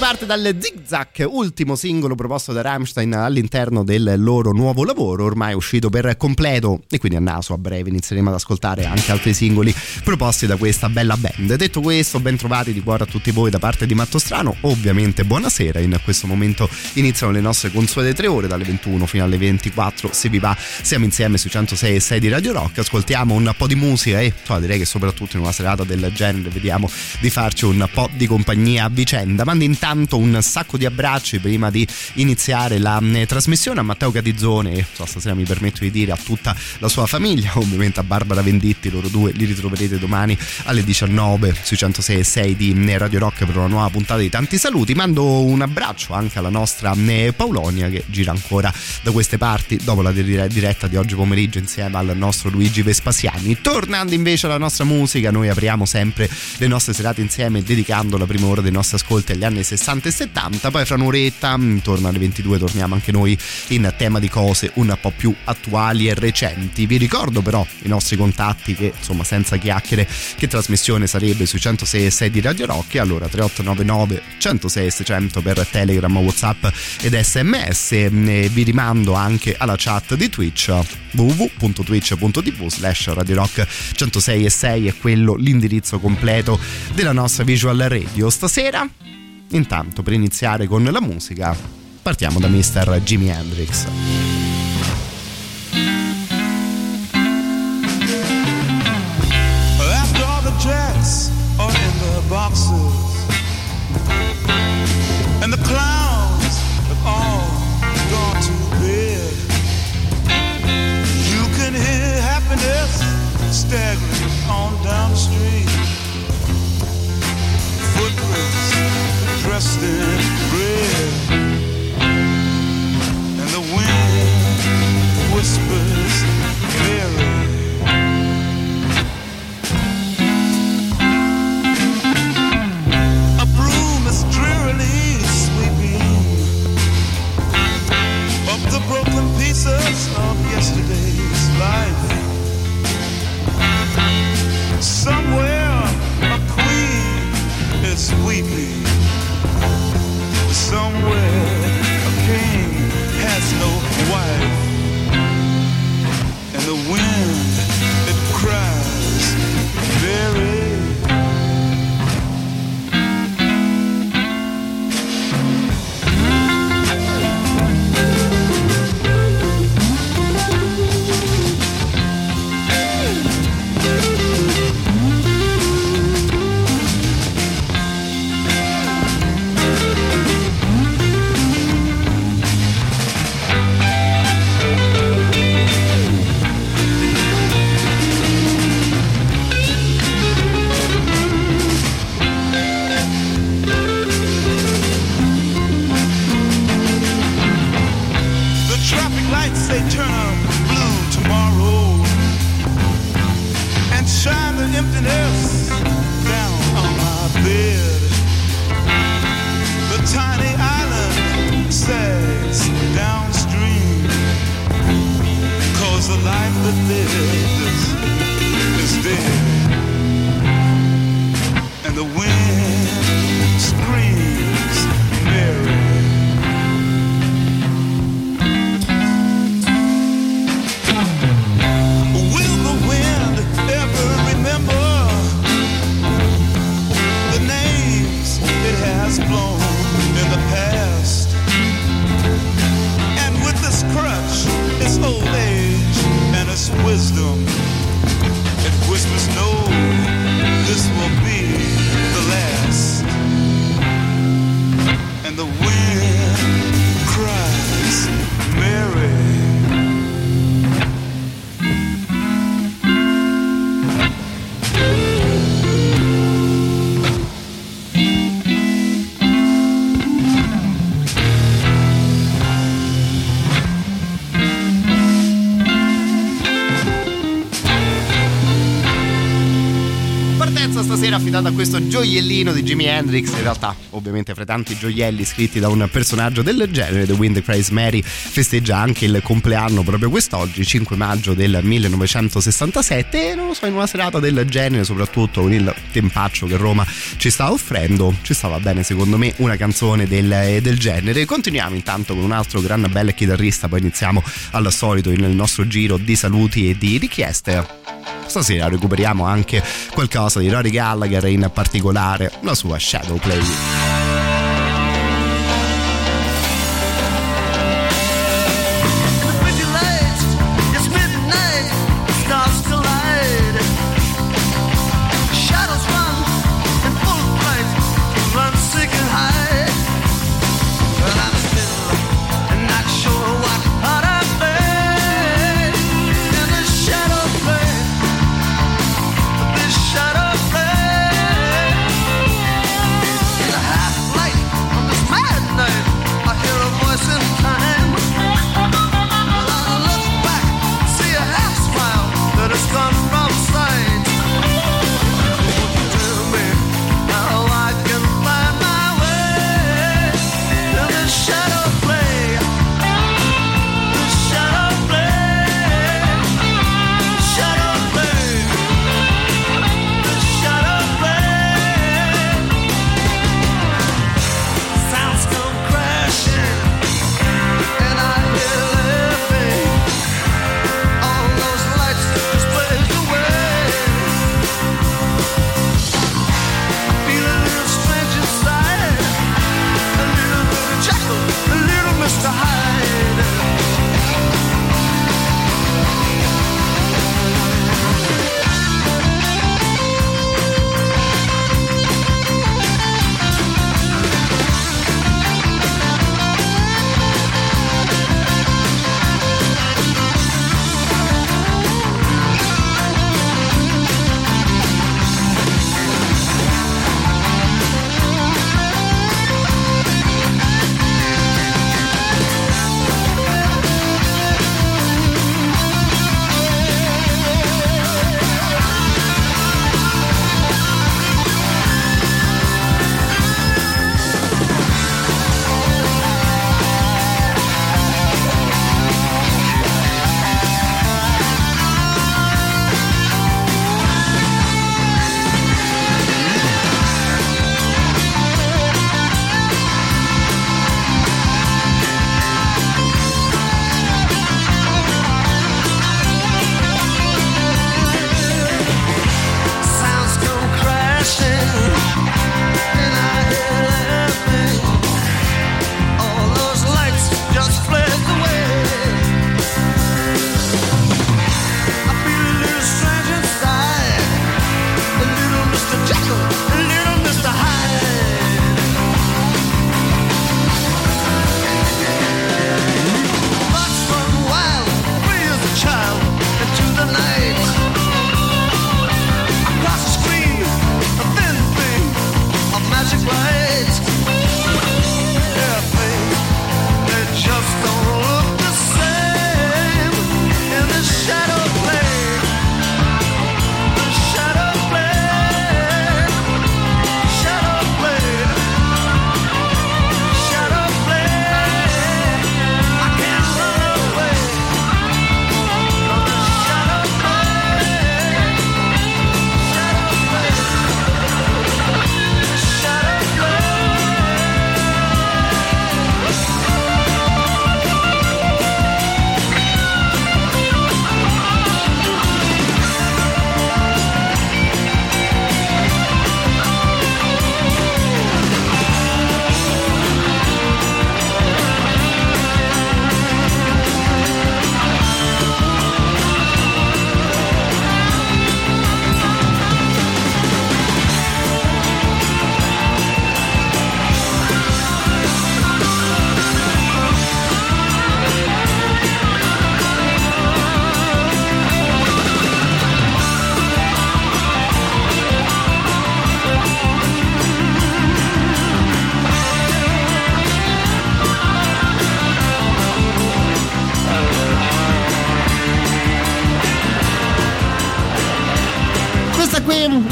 Parte dal Zig Zag, ultimo singolo proposto da Rammstein all'interno del loro nuovo lavoro, ormai uscito per completo e quindi a naso a breve inizieremo ad ascoltare anche altri singoli proposti da questa bella band. Detto questo, ben trovati di cuore a tutti voi da parte di Matto Strano, ovviamente buonasera, in questo momento iniziano le nostre consuete tre ore dalle 21 fino alle 24, se vi va siamo insieme sui 106 e 6 di Radio Rock, ascoltiamo un po' di musica e cioè, direi che soprattutto in una serata del genere vediamo di farci un po' di compagnia a vicenda. Mandi intanto un sacco di abbracci prima di iniziare la eh, trasmissione a Matteo Catizzone e so, stasera mi permetto di dire a tutta la sua famiglia, ovviamente a Barbara Venditti, loro due li ritroverete domani alle 19 sui 106 e 6 di eh, Radio Rock per una nuova puntata di tanti saluti. Mando un abbraccio anche alla nostra eh, Paulonia che gira ancora da queste parti dopo la diretta di oggi pomeriggio insieme al nostro Luigi Vespasiani. Tornando invece alla nostra musica, noi apriamo sempre le nostre serate insieme dedicando la prima ora dei nostri ascolti agli anni 60 e 70, poi fra un'oretta, intorno alle 22, torniamo anche noi in tema di cose un po' più attuali e recenti. Vi ricordo però i nostri contatti che insomma senza chiacchiere che trasmissione sarebbe sui 106 e 6 di Radio Rock allora 3899 106 600 per Telegram, Whatsapp ed SMS e vi rimando anche alla chat di Twitch www.twitch.tv slash Radio Rock 106 e 6 è quello l'indirizzo completo della nostra visual radio. Stasera Intanto, per iniziare con la musica, partiamo da Mr. Jimi Hendrix. and the wind. the wind. Affidato a questo gioiellino di Jimi Hendrix, in realtà ovviamente fra tanti gioielli scritti da un personaggio del genere, The Wind Craze Mary festeggia anche il compleanno proprio quest'oggi, 5 maggio del 1967 e non lo so, in una serata del genere, soprattutto con il tempaccio che Roma ci sta offrendo, ci stava bene secondo me una canzone del, del genere. Continuiamo intanto con un altro gran bel chitarrista, poi iniziamo al solito nel nostro giro di saluti e di richieste. Stasera recuperiamo anche qualcosa di Rory Gallagher, in particolare la sua Shadow Play.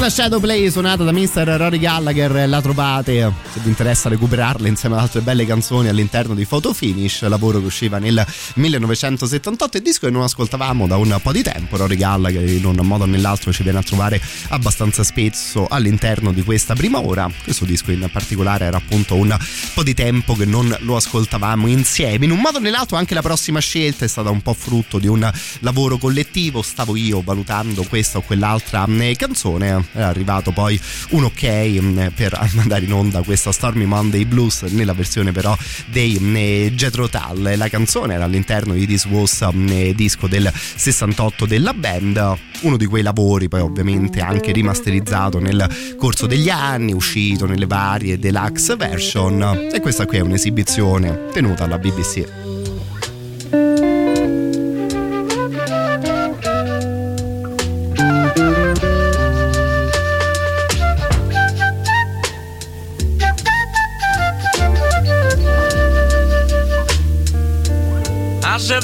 Qui, la Shadow Play suonata da Mr. Rory Gallagher, la trovate. Se vi interessa recuperarla insieme ad altre belle canzoni all'interno di Photo Finish, lavoro che usciva nel 1978 e disco che non ascoltavamo da un po' di tempo, Rory Gallagher in un modo o nell'altro ci viene a trovare abbastanza spesso all'interno di questa prima ora, questo disco in particolare era appunto un po' di tempo che non lo ascoltavamo insieme, in un modo o nell'altro anche la prossima scelta è stata un po' frutto di un lavoro collettivo, stavo io valutando questa o quell'altra mm, canzone, è arrivato poi un ok mm, per mandare in onda questa Stormy Monday Blues nella versione però dei mm, Jetro Tull, la canzone era all'interno di This Was disco del 68 della band, uno di quei lavori poi ovviamente anche rimasterizzato nel corso degli anni, uscito nelle varie deluxe version e questa qui è un'esibizione tenuta alla BBC.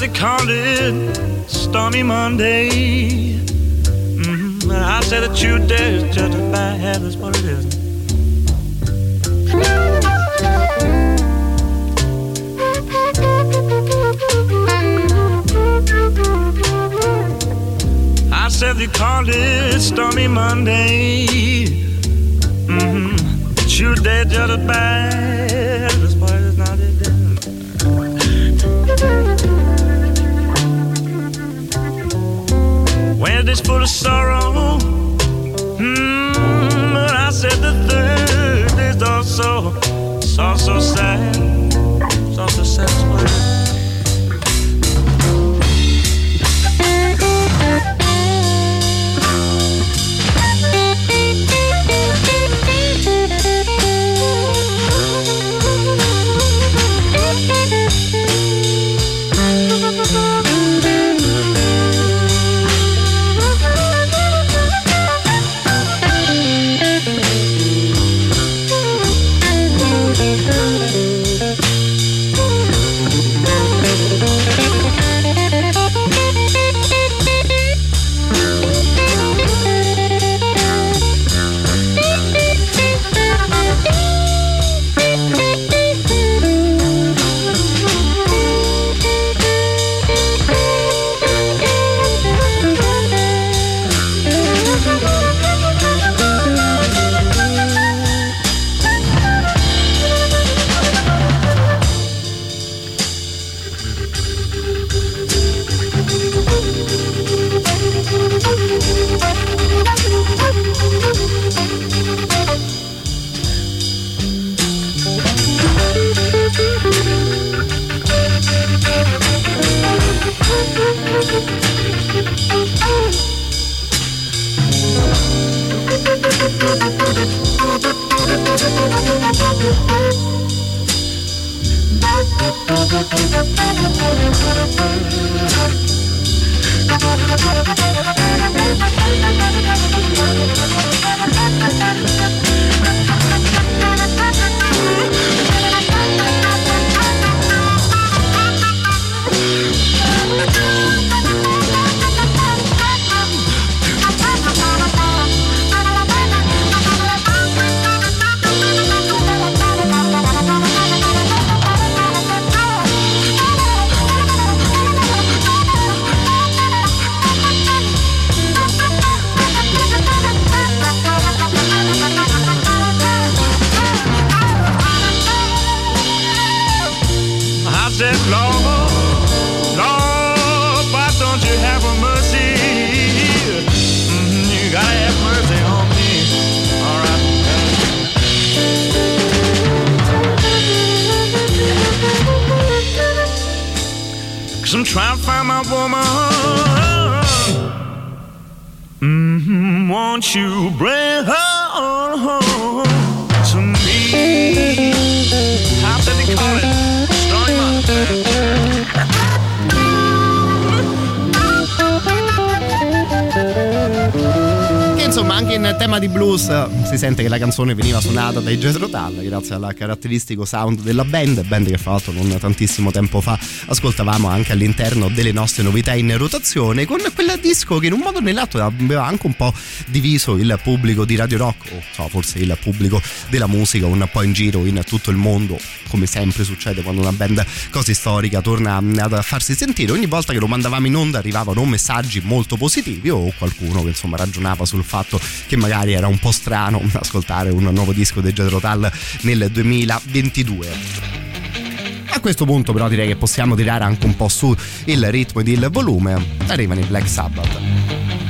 they call it Stormy Monday. Mm-hmm. I said that you dare judge by head, that's what it is. I said you called it Stormy Monday. Mm-hmm. But you dare judge by head, that's what Wednesday's full of sorrow. Mm, but I said the third is also, it's also sad. It's also sad. I you bring tema di blues. Si sente che la canzone veniva suonata dai Jethro Tull grazie al caratteristico sound della band, band che fra l'altro non tantissimo tempo fa ascoltavamo anche all'interno delle nostre novità in rotazione con quel disco che in un modo o nell'altro aveva anche un po' diviso il pubblico di Radio Rock o so, forse il pubblico della musica un po' in giro in tutto il mondo come sempre succede quando una band così storica torna a farsi sentire. Ogni volta che lo mandavamo in onda arrivavano messaggi molto positivi o qualcuno che insomma ragionava sul fatto che magari era un po' strano ascoltare un nuovo disco dei Jethro Tull nel 2022 a questo punto però direi che possiamo tirare anche un po' su il ritmo ed il volume. Arrivano i Black Sabbath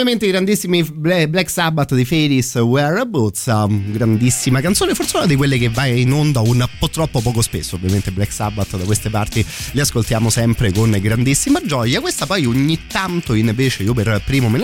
ovviamente i grandissimi Black Sabbath di Fadis Whereabouts, um, grandissima canzone, forse una di quelle che va in onda un po' troppo poco spesso, ovviamente Black Sabbath da queste parti li ascoltiamo sempre con grandissima gioia, questa poi ogni tanto invece io per primo me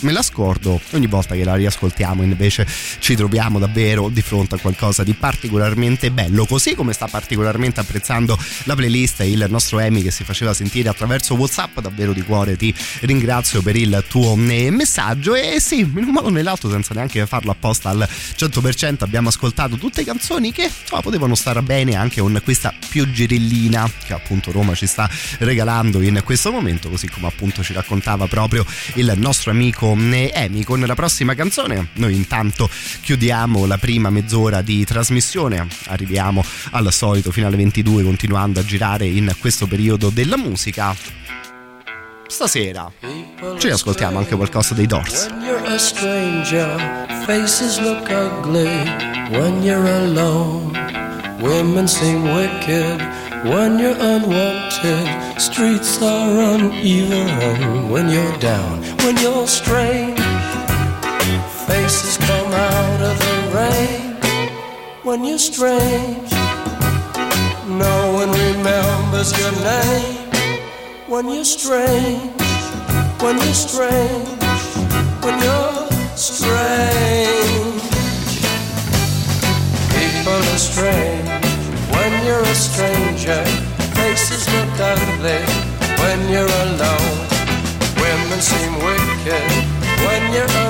me la scordo, ogni volta che la riascoltiamo invece ci troviamo davvero di fronte a qualcosa di particolarmente bello, così come sta particolarmente apprezzando la playlist il nostro Emi che si faceva sentire attraverso Whatsapp, davvero di cuore ti ringrazio per il tuo eh, messaggio e sì, in un modo o nell'altro senza neanche farlo apposta al 100% abbiamo ascoltato tutte canzoni che insomma, potevano stare bene anche con questa più girillina che appunto Roma ci sta regalando in questo momento, così come appunto ci raccontava proprio il nostro amico eh, Emi con la prossima canzone. Noi intanto chiudiamo la prima mezz'ora di trasmissione, arriviamo al solito fino alle 22 continuando a girare in questo periodo della musica stasera ci ascoltiamo anche qualcosa dei Doors. When you're a stranger, faces look ugly when you're alone. Women seem wicked when you're unwanted. Streets are uneven when you're down, when you're strange. Faces come out of the rain when you're strange. No one remembers your name when you're strange, when you're strange, when you're strange. People are strange when you're a stranger. Faces look ugly when you're alone. Women seem wicked when you're unwanted.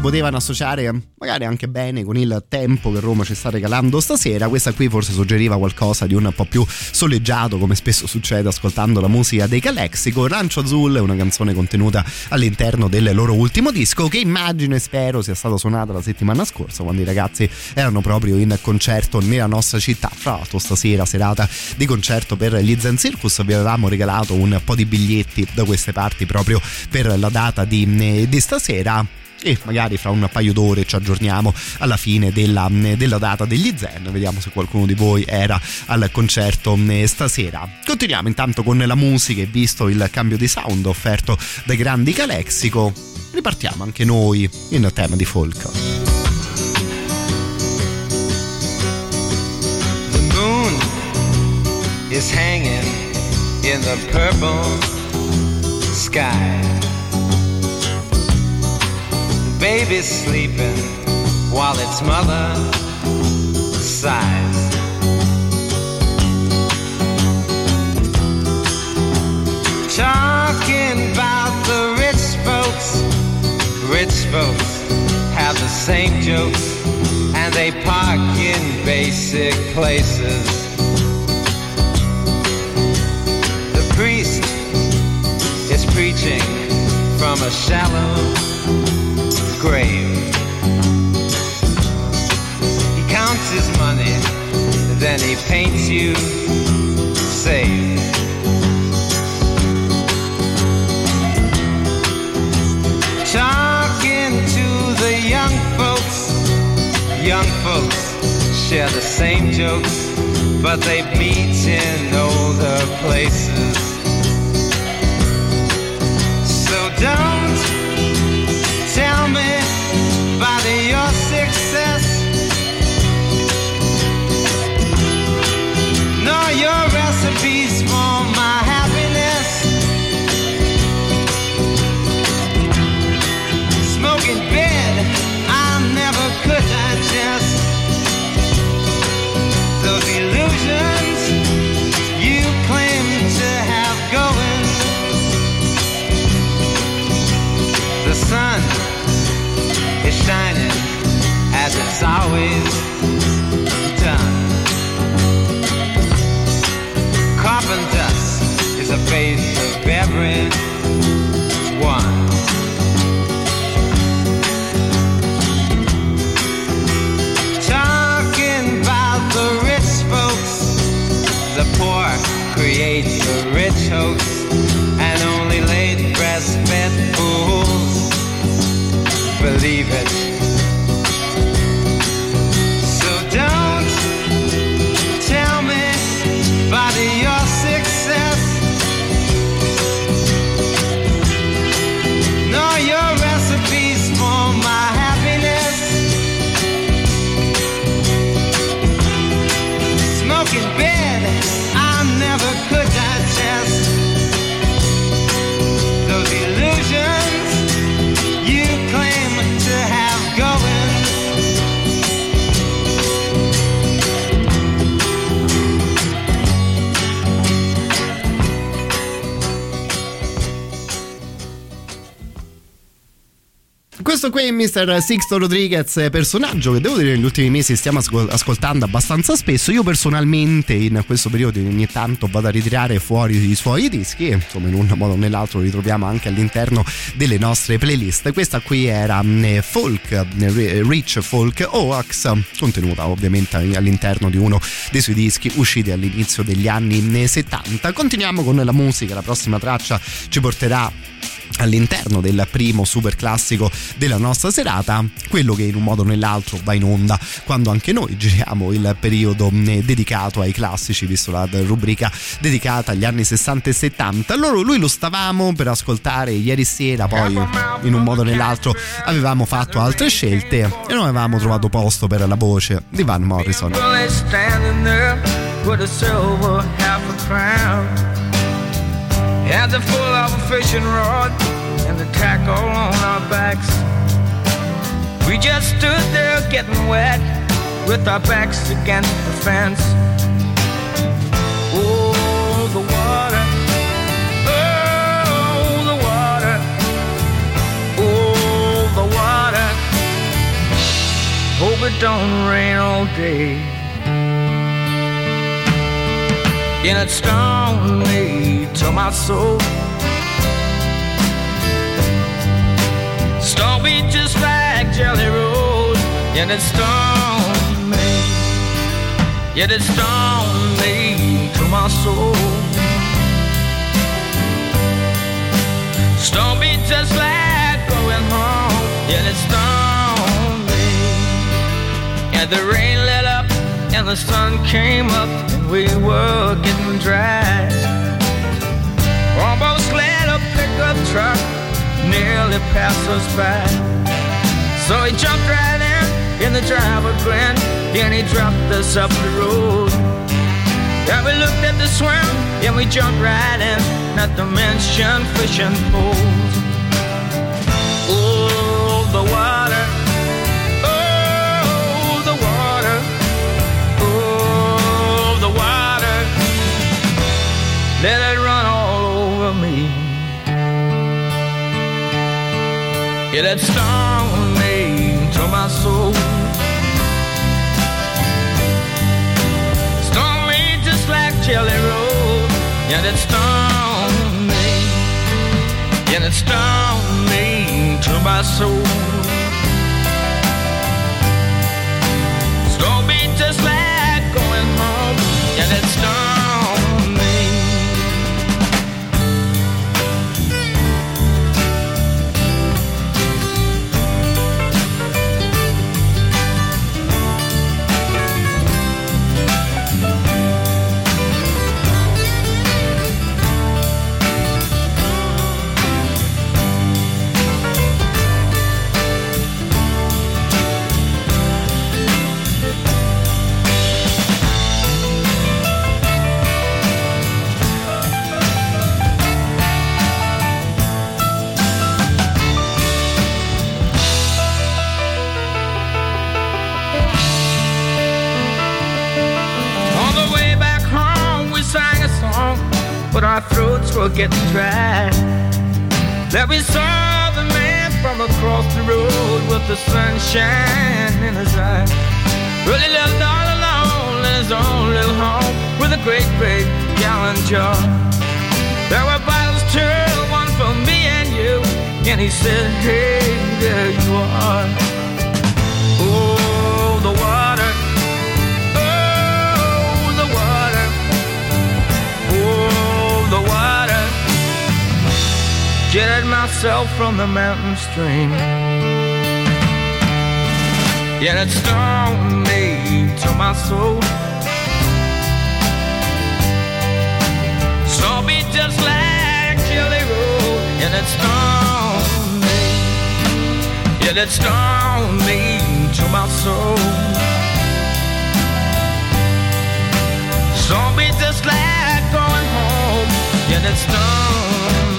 Si potevano associare magari anche bene con il tempo che Roma ci sta regalando stasera. Questa qui forse suggeriva qualcosa di un po' più soleggiato, come spesso succede ascoltando la musica dei Calexico. Rancio Azzurro è una canzone contenuta all'interno del loro ultimo disco che immagino e spero sia stata suonata la settimana scorsa quando i ragazzi erano proprio in concerto nella nostra città. Fra l'altro stasera, serata di concerto per gli Zen Circus, vi avevamo regalato un po' di biglietti da queste parti proprio per la data di di stasera e magari fra un paio d'ore ci aggiorniamo alla fine della, della, data degli Zen. Vediamo se qualcuno di voi era al concerto eh, stasera. Continuiamo intanto con la musica e visto il cambio di sound offerto dai grandi Calexico ripartiamo anche noi in tema di folk. The moon is hanging in the purple sky baby's sleeping while its mother sighs. Talking about the rich folks, rich folks have the same jokes and they park in basic places. The priest is preaching from a shallow grave. He counts his money, then he paints you safe. Talking to the young folks, young folks share the same jokes, but they meet in older places. So don't. Your Questo qui è Mr. Sixto Rodriguez, personaggio che devo dire negli ultimi mesi stiamo ascol- ascoltando abbastanza spesso. Io personalmente in questo periodo ogni tanto vado a ritirare fuori i suoi dischi insomma in un modo o nell'altro li ritroviamo anche all'interno delle nostre playlist. Questa qui era mm, folk, eh, Rich Folk Oax, contenuta ovviamente all'interno di uno dei suoi dischi usciti all'inizio degli anni 70. Continuiamo con la musica, la prossima traccia ci porterà all'interno del primo super classico della nostra serata, quello che in un modo o nell'altro va in onda quando anche noi giriamo il periodo eh, dedicato ai classici, visto la rubrica dedicata agli anni 60 e 70. Allora lui lo stavamo per ascoltare ieri sera, poi in un modo o nell'altro avevamo fatto altre scelte e non avevamo trovato posto per la voce di Van Morrison. Had the full of a fishing rod and the tackle on our backs. We just stood there getting wet with our backs against the fence. Oh, the water. Oh, the water. Oh, the water. Hope it don't rain all day. And it stung me to my soul. Stung me just like Jelly Roll. And it stung me. Yet it stung me to my soul. Stung me just like going home. Yet it stung me. And the rain let and the sun came up and we were getting dry. Almost let a pickup truck nearly pass us by. So he jumped right in, in the driver grinned, and he dropped us up the road. Yeah, we looked at the swim, and we jumped right in, not to mention fishing poles. Yeah, that song was to my soul. Stone me just like Jelly Roll. Yeah, that stone made. Yeah, that stone made to my soul. Stone me just like going home. Yeah, that stone. Were getting dry. There we saw the man from across the road with the sunshine in his eye. Really lived all alone in his own little home with a great big gallon jar. There were bottles too, one for me and you. And he said, Hey, there you are. Jetted myself from the mountain stream. Yet it stung me to my soul. Saw me just like Jelly Roll, and it stung me. Yet it stung me to my soul. Saw me just like going home, yet it stung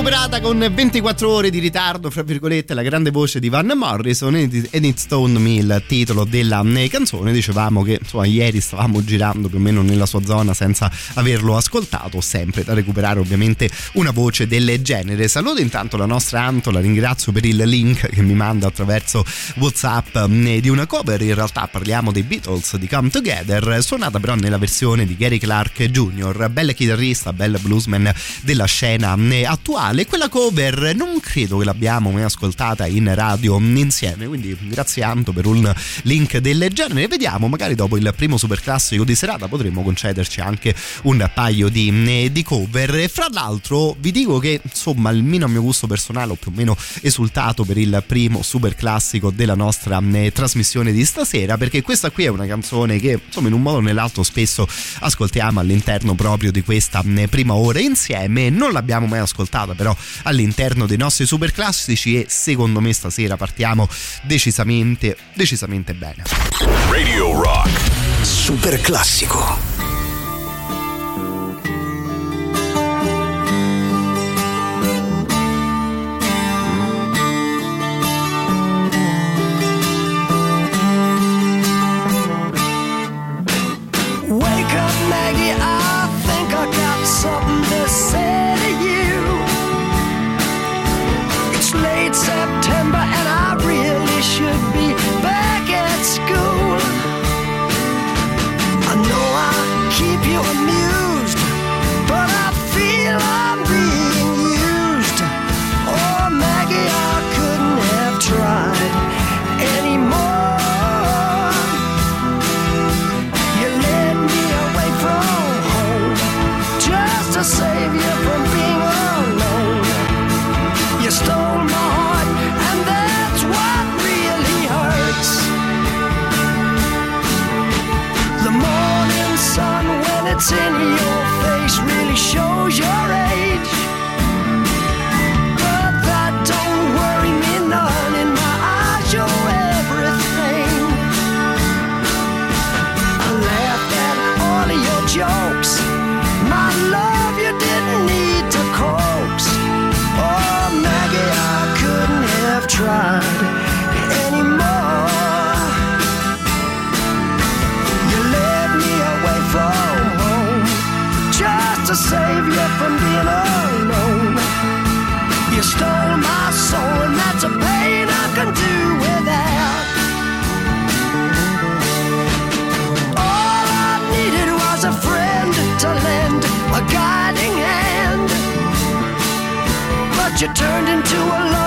recuperata con 24 ore di ritardo, fra virgolette, la grande voce di Van Morrison ed It Stone Me, il titolo della eh, canzone. Dicevamo che insomma, ieri stavamo girando più o meno nella sua zona senza averlo ascoltato, sempre da recuperare ovviamente una voce del genere. Saluto intanto la nostra Anto, la ringrazio per il link che mi manda attraverso WhatsApp eh, di una cover. In realtà parliamo dei Beatles di Come Together, suonata però nella versione di Gary Clark Jr., bel chitarrista, bel bluesman della scena eh, attuale. Quella cover non credo che l'abbiamo mai ascoltata in radio insieme, quindi grazie Anto per un link del genere. Vediamo, magari dopo il primo super classico di serata potremmo concederci anche un paio di, eh, di cover. Fra l'altro vi dico che insomma almeno a mio gusto personale ho più o meno esultato per il primo super classico della nostra eh, trasmissione di stasera perché questa qui è una canzone che insomma in un modo o nell'altro spesso ascoltiamo all'interno proprio di questa eh, prima ora insieme non l'abbiamo mai ascoltata però all'interno dei nostri super classici e secondo me stasera partiamo decisamente decisamente bene Radio Rock. Super classico. You turned into a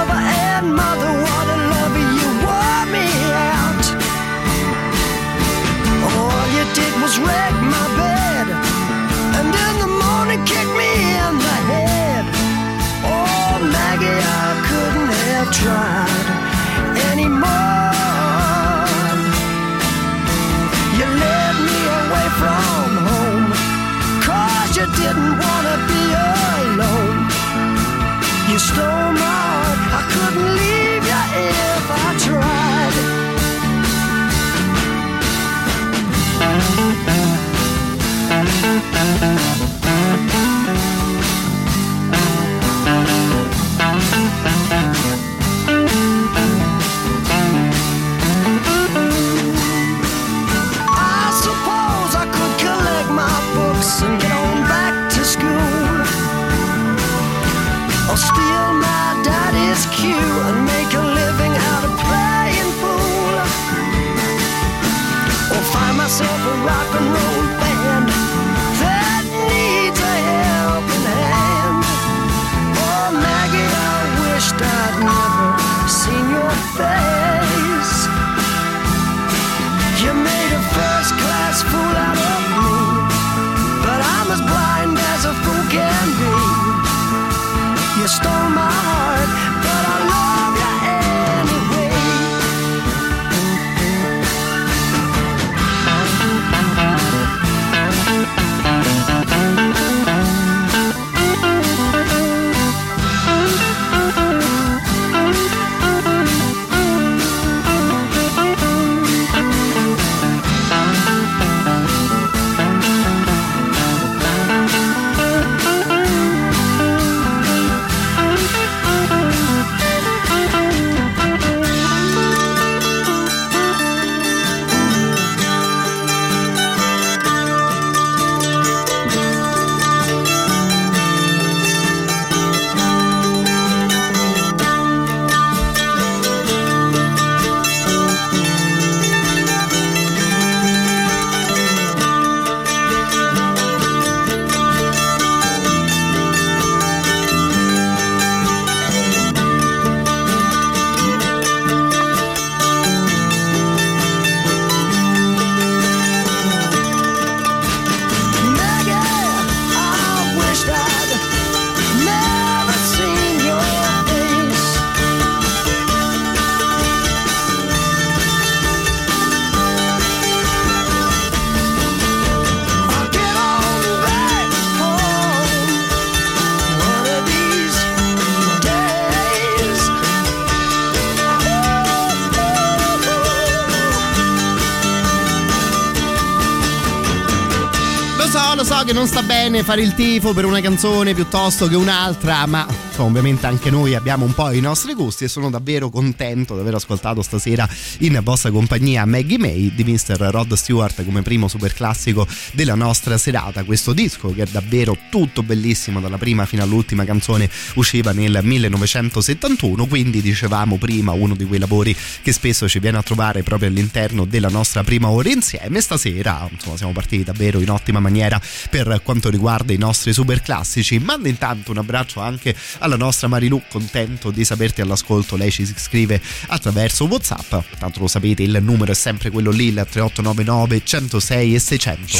che non sta bene fare il tifo per una canzone piuttosto che un'altra, ma insomma, ovviamente anche noi abbiamo un po' i nostri gusti e sono davvero contento di aver ascoltato stasera in vostra compagnia Maggie May di Mr. Rod Stewart come primo super classico della nostra serata. Questo disco che è davvero tutto bellissimo dalla prima fino all'ultima canzone usciva nel 1971, quindi dicevamo prima uno di quei lavori che spesso ci viene a trovare proprio all'interno della nostra prima ora insieme. Stasera insomma siamo partiti davvero in ottima maniera per quanto riguarda i nostri super classici. Manda intanto un abbraccio anche alla nostra Marilu, contento di saperti all'ascolto. Lei ci scrive attraverso WhatsApp. Tanto lo sapete, il numero è sempre quello lì, il 3899 106 e 600.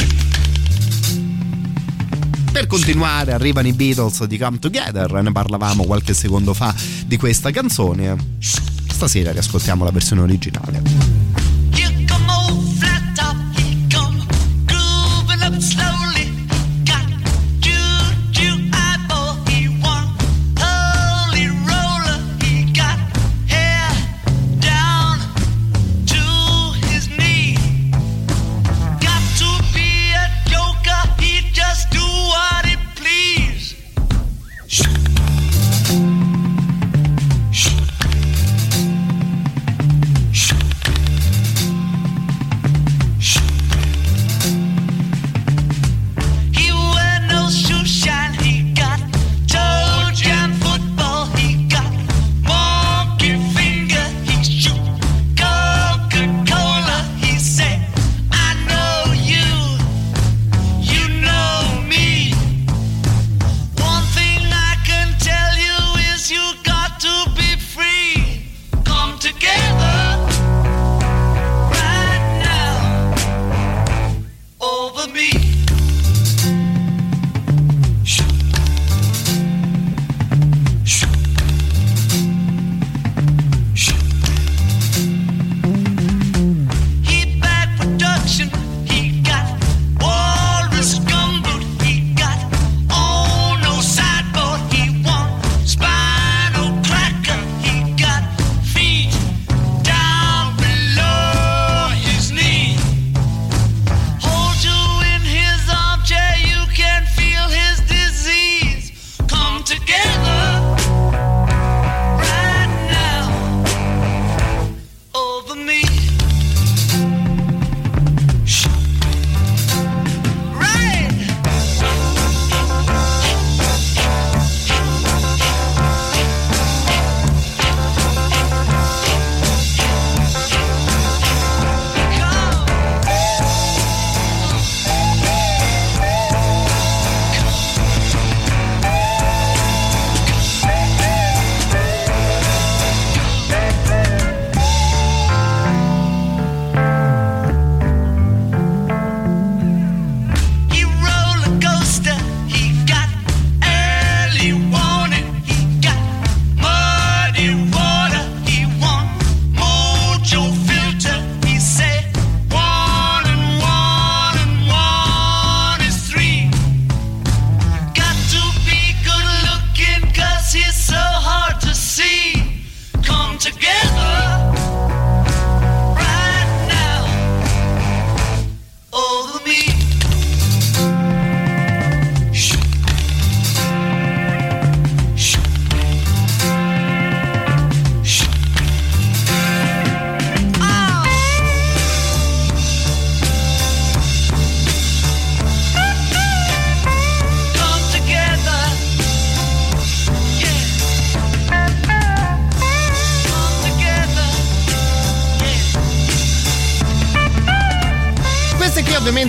Per continuare arrivano i Beatles di Come Together, ne parlavamo qualche secondo fa di questa canzone. Stasera riascoltiamo la versione originale.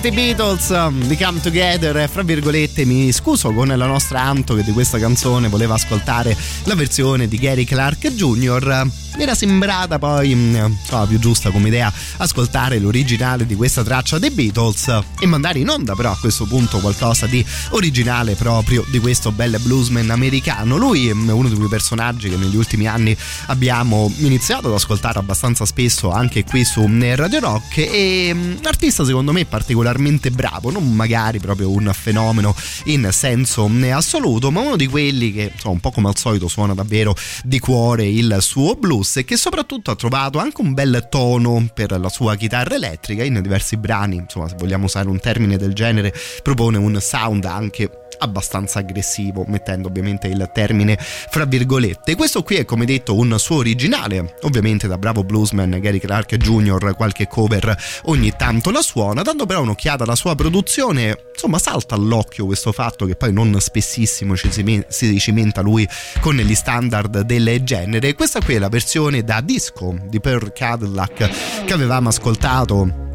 Ovviamente i Beatles um, di Come Together, fra virgolette mi scuso con la nostra Anto che di questa canzone voleva ascoltare la versione di Gary Clark Jr. Mi era sembrata poi mm, insomma, più giusta come idea ascoltare l'originale di questa traccia dei Beatles e mandare in onda però a questo punto qualcosa di originale proprio di questo bel bluesman americano. Lui è uno di quei personaggi che negli ultimi anni abbiamo iniziato ad ascoltare abbastanza spesso anche qui su Radio Rock e un artista secondo me particolarmente bravo, non magari proprio un fenomeno in senso assoluto, ma uno di quelli che insomma, un po' come al solito suona davvero di cuore il suo blues blues e che soprattutto ha trovato anche un bel tono per la sua chitarra elettrica in diversi brani, insomma se vogliamo usare un termine del genere, propone un sound anche abbastanza aggressivo, mettendo ovviamente il termine fra virgolette. Questo qui è come detto un suo originale, ovviamente da bravo bluesman Gary Clark Jr. qualche cover ogni tanto la suona, dando però un'occhiata alla sua produzione, insomma salta all'occhio questo fatto che poi non spessissimo ci si, cimenta lui con gli standard del genere. Questa qui è la versione da disco di Pearl Cadillac che avevamo ascoltato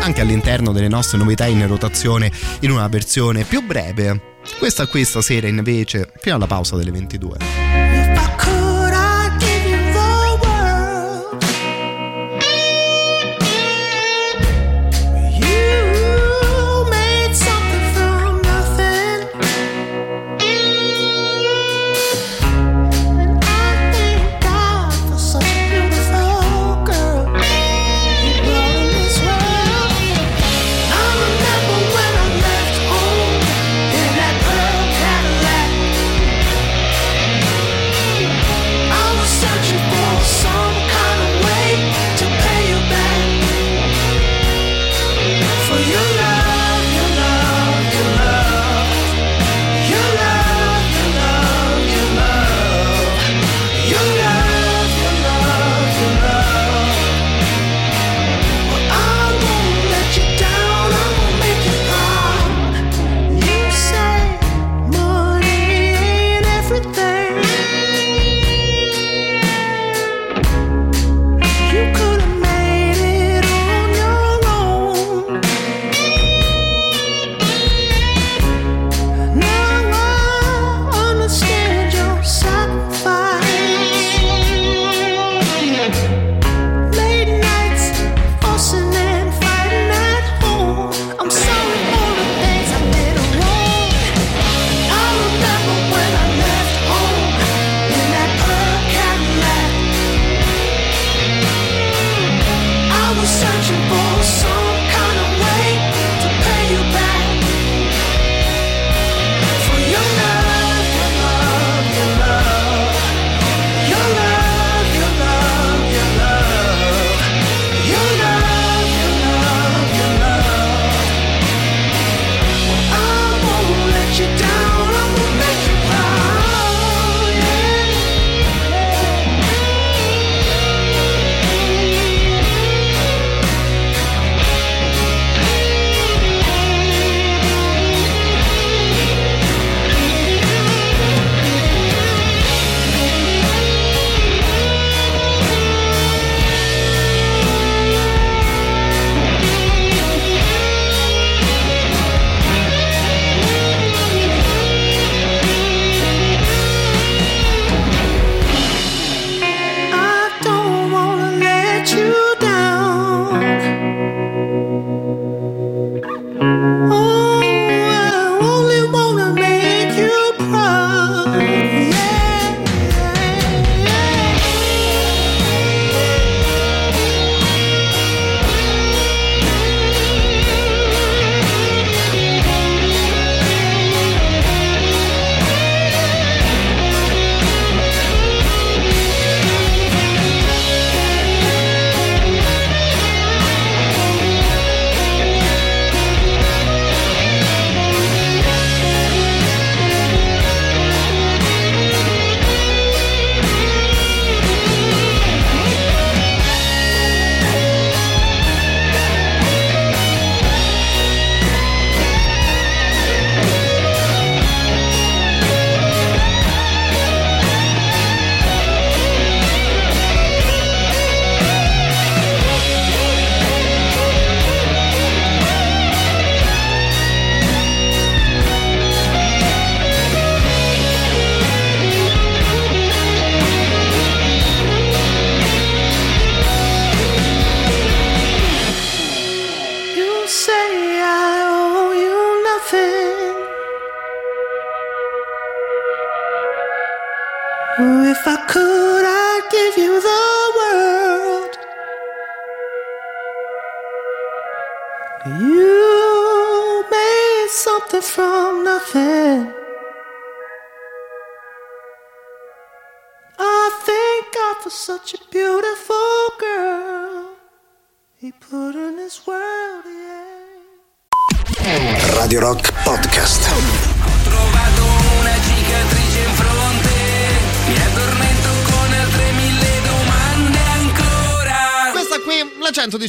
anche all'interno delle nostre novità in rotazione in una versione più breve. Questa qui stasera invece fino alla pausa delle 22.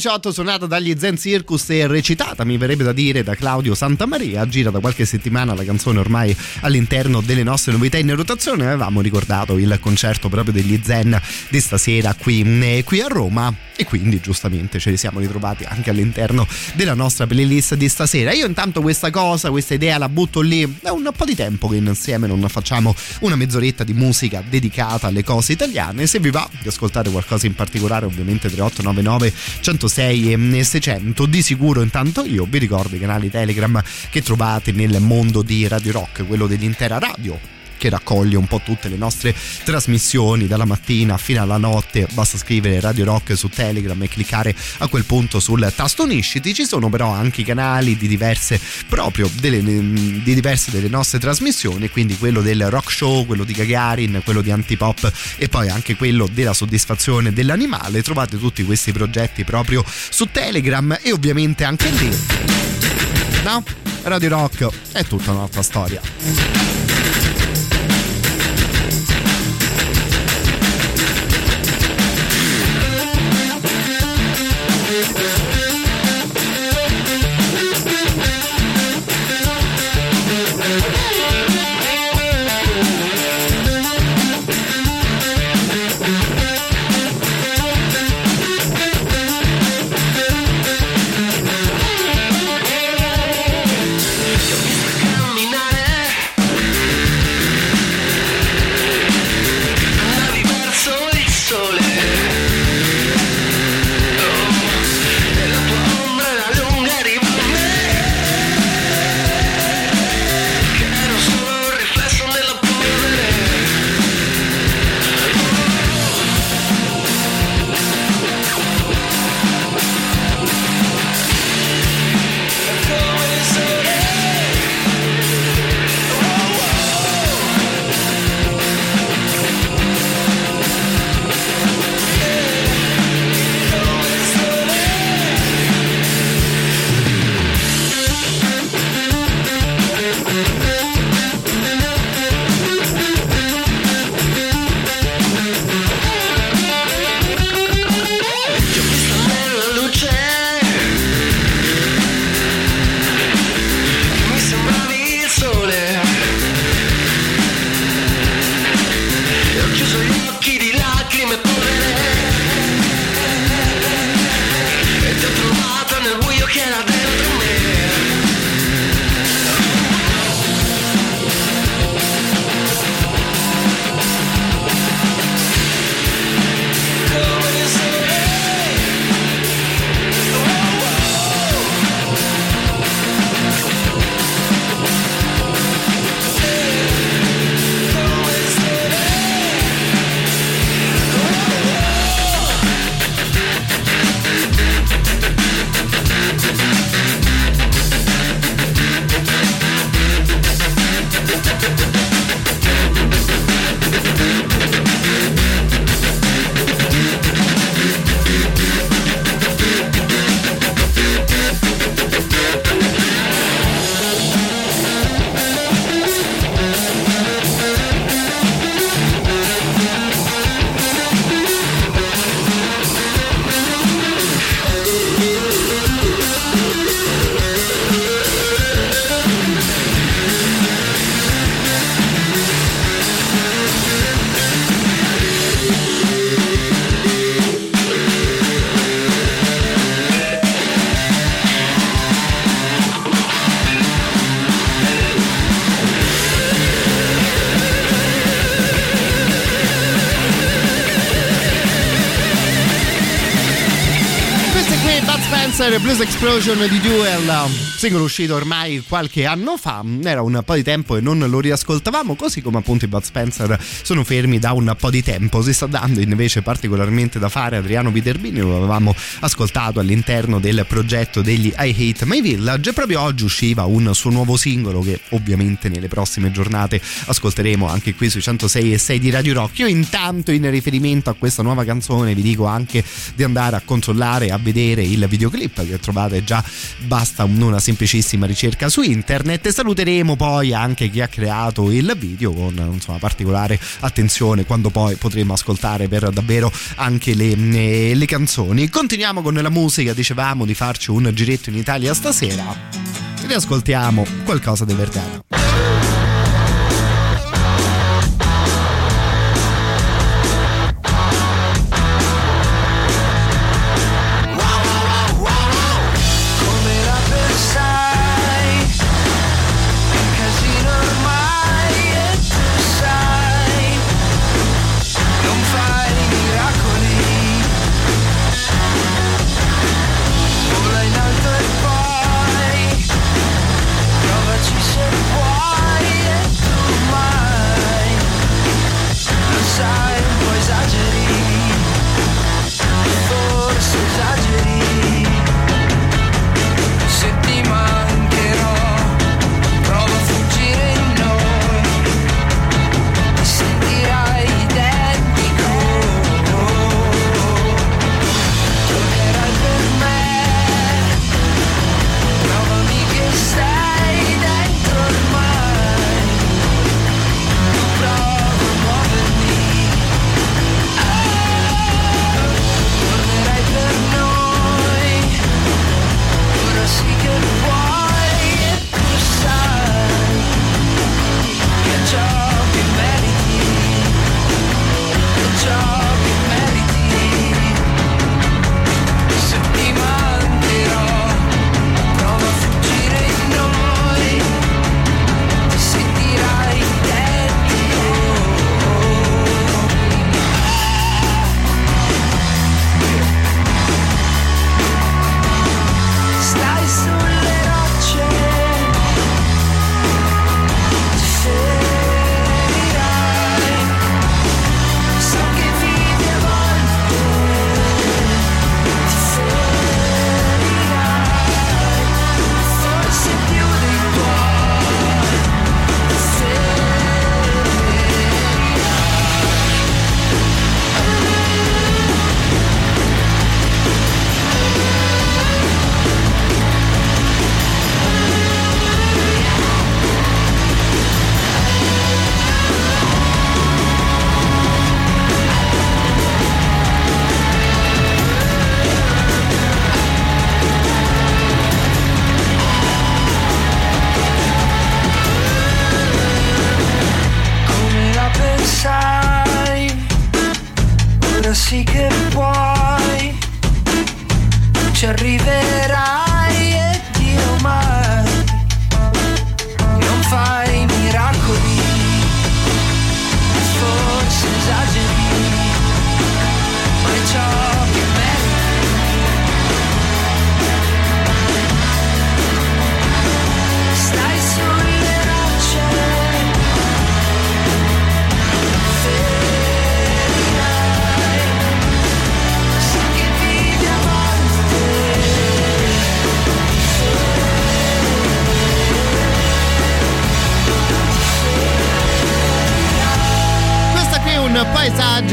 2018 suonata dagli Zen Circus e recitata, mi verrebbe da dire, da Claudio Santamaria, gira da qualche settimana la canzone ormai all'interno delle nostre novità in rotazione, avevamo ricordato il concerto proprio degli Zen di stasera qui, eh, qui a Roma. E quindi giustamente ce li siamo ritrovati anche all'interno della nostra playlist di stasera. Io intanto questa cosa, questa idea la butto lì. È un po' di tempo che insieme non facciamo una mezz'oretta di musica dedicata alle cose italiane. Se vi va di ascoltare qualcosa in particolare, ovviamente 3899 106 e 600. Di sicuro intanto io vi ricordo i canali Telegram che trovate nel mondo di Radio Rock, quello dell'intera radio che raccoglie un po' tutte le nostre trasmissioni dalla mattina fino alla notte. Basta scrivere Radio Rock su Telegram e cliccare a quel punto sul tasto unisciti. Ci sono però anche i canali di diverse proprio delle, di diverse delle nostre trasmissioni, quindi quello del rock show, quello di Gagarin, quello di Antipop e poi anche quello della soddisfazione dell'animale. Trovate tutti questi progetti proprio su Telegram e ovviamente anche lì. No? Radio Rock è tutta un'altra storia. Explosion di Duel, singolo uscito ormai qualche anno fa, era un po' di tempo e non lo riascoltavamo, così come appunto i Bud Spencer sono fermi da un po' di tempo, si sta dando invece particolarmente da fare Adriano Viterbini, lo avevamo ascoltato all'interno del progetto degli I Hate My Village. Proprio oggi usciva un suo nuovo singolo che ovviamente nelle prossime giornate ascolteremo anche qui sui 106 e 6 di Radio Rock. Io intanto in riferimento a questa nuova canzone vi dico anche di andare a controllare, a vedere il videoclip che trovate già, basta una semplicissima ricerca su internet saluteremo poi anche chi ha creato il video con insomma, particolare attenzione quando poi potremo ascoltare per davvero anche le, eh, le canzoni. Continuiamo con la musica, dicevamo di farci un giretto in Italia stasera. Riascoltiamo qualcosa di Verdano.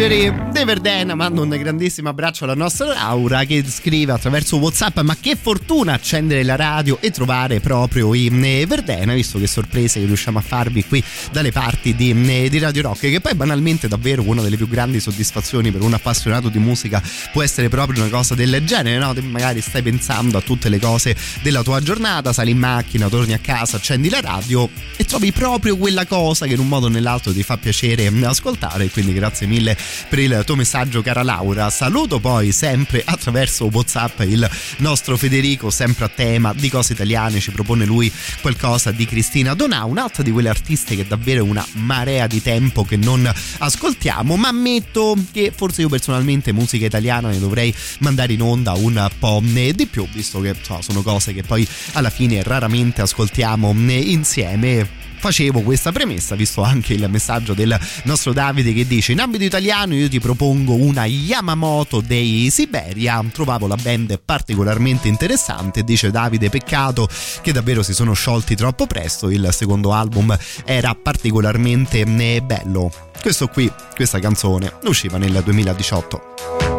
Paesageri De Verdena manda un grandissimo abbraccio alla nostra Laura che scrive attraverso Whatsapp ma che fortuna accendere la radio e trovare proprio i eh, Verdena visto che sorprese che riusciamo a farvi qui dalle parti di, eh, di Radio Rock che poi banalmente davvero una delle più grandi soddisfazioni per un appassionato di musica può essere proprio una cosa del genere no? Magari stai pensando a tutte le cose della tua giornata sali in macchina torni a casa accendi la radio e trovi proprio quella cosa che in un modo o nell'altro ti fa piacere ascoltare quindi grazie mille per il tuo tuo messaggio cara Laura. Saluto poi sempre attraverso Whatsapp il nostro Federico, sempre a tema di cose italiane, ci propone lui qualcosa di Cristina Donà, un'altra di quelle artiste che davvero una marea di tempo che non ascoltiamo, ma ammetto che forse io personalmente musica italiana ne dovrei mandare in onda un po' di più, visto che so, sono cose che poi alla fine raramente ascoltiamo insieme facevo questa premessa, visto anche il messaggio del nostro Davide che dice in ambito italiano io ti propongo una Yamamoto dei Siberia, trovavo la band particolarmente interessante, dice Davide, peccato che davvero si sono sciolti troppo presto, il secondo album era particolarmente bello. Questo qui, questa canzone, usciva nel 2018.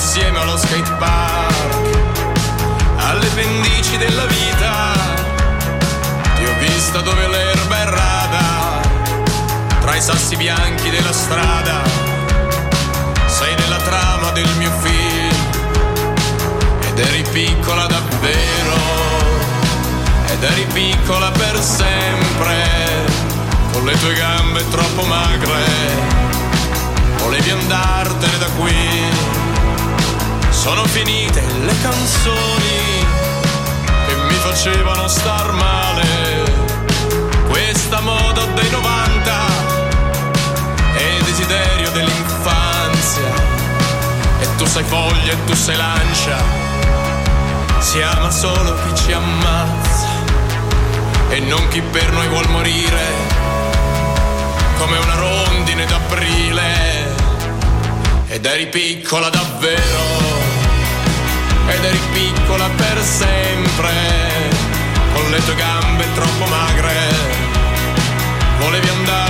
Assieme allo skate park, alle pendici della vita. Ti ho vista dove l'erba è rada, tra i sassi bianchi della strada. Sei nella trama del mio film ed eri piccola davvero, ed eri piccola per sempre, con le tue gambe troppo magre, volevi andartene da qui, sono finite le canzoni che mi facevano star male, questa moda dei 90 e il desiderio dell'infanzia. E tu sei foglia e tu sei lancia, si ama solo chi ci ammazza. E non chi per noi vuol morire, come una rondine d'aprile, ed eri piccola davvero, ed eri piccola per sempre, con le tue gambe troppo magre, volevi andartene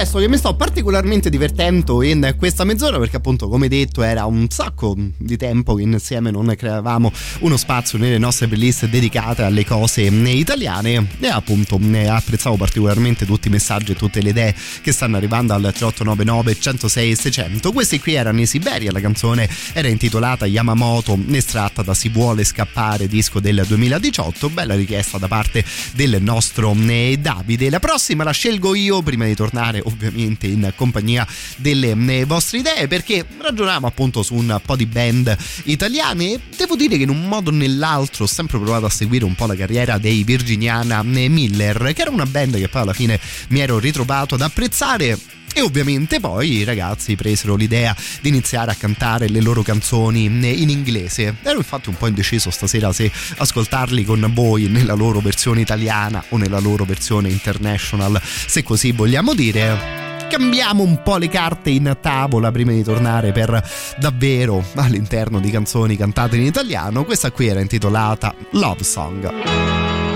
confesso che mi sto particolarmente divertendo in questa mezz'ora perché appunto come detto era un sacco di tempo che insieme non creavamo uno spazio nelle nostre playlist dedicate alle cose italiane. E appunto ne apprezzavo particolarmente tutti i messaggi e tutte le idee che stanno arrivando al 3899 106 600 questi qui erano i Siberia la canzone era intitolata Yamamoto estratta da Si vuole scappare disco del 2018 bella richiesta da parte del nostro eh, Davide. La prossima la scelgo io prima di tornare ovviamente in compagnia delle eh, vostre idee perché ragioniamo appunto su un po' di band italiane e devo dire che in un modo o nell'altro ho sempre provato a seguire un po' la carriera dei Virginiana eh, Miller che era una band che poi alla fine mi ero ritrovato ad apprezzare e ovviamente poi i ragazzi presero l'idea di iniziare a cantare le loro canzoni in inglese. Ero infatti un po' indeciso stasera se ascoltarli con voi nella loro versione italiana o nella loro versione international, se così vogliamo dire cambiamo un po' le carte in tavola prima di tornare per davvero all'interno di canzoni cantate in italiano. Questa qui era intitolata Love Song.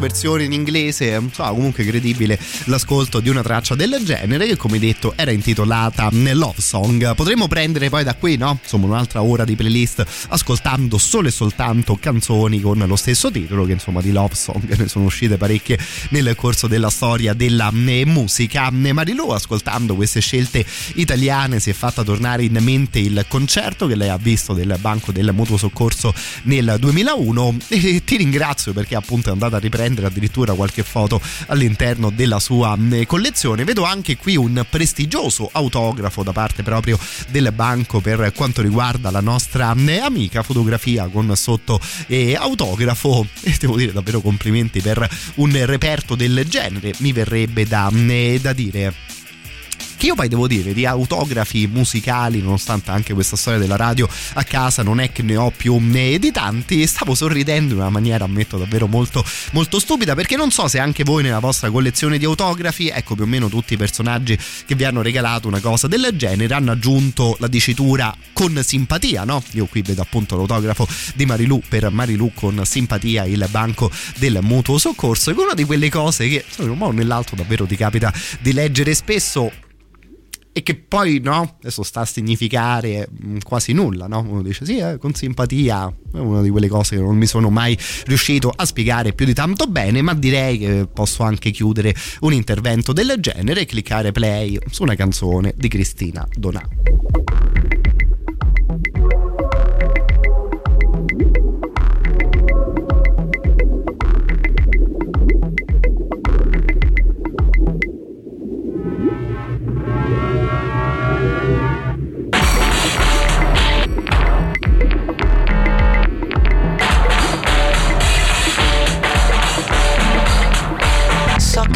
Versione in inglese, insomma comunque credibile l'ascolto di una traccia del genere che come detto era intitolata Love Song. Potremmo prendere poi da qui, no? Insomma un'altra ora di playlist ascoltando solo e soltanto canzoni con lo stesso titolo che insomma di Love Song ne sono uscite parecchie nel corso della storia della eh, musica. Marilu ascoltando queste scelte italiane si è fatta tornare in mente il concerto che lei ha visto del Banco del Mutuo Soccorso nel 2001 e ti ringrazio perché appunto è andata a riprendere addirittura qualche foto all'interno della sua eh, collezione. Vedo anche qui un prestigioso autografo da parte proprio del banco per quanto riguarda la nostra eh, amica fotografia con sotto eh, autografo e devo dire davvero complimenti per un reperto del genere mi verrebbe da, eh, da dire che io poi devo dire di autografi musicali nonostante anche questa storia della radio a casa non è che ne ho più né di tanti stavo sorridendo in una maniera ammetto davvero molto molto stupida perché non so se anche voi nella vostra collezione di autografi ecco più o meno tutti i personaggi che vi hanno regalato una cosa del genere hanno aggiunto la dicitura con simpatia no? io qui vedo appunto l'autografo di Marilu per Marilu con simpatia il banco del mutuo soccorso è una di quelle cose che insomma, in un modo o nell'altro davvero ti capita di leggere spesso e che poi no, adesso sta a significare mm, quasi nulla, no? Uno dice sì, eh, con simpatia, è una di quelle cose che non mi sono mai riuscito a spiegare più di tanto bene, ma direi che posso anche chiudere un intervento del genere e cliccare play su una canzone di Cristina Donà.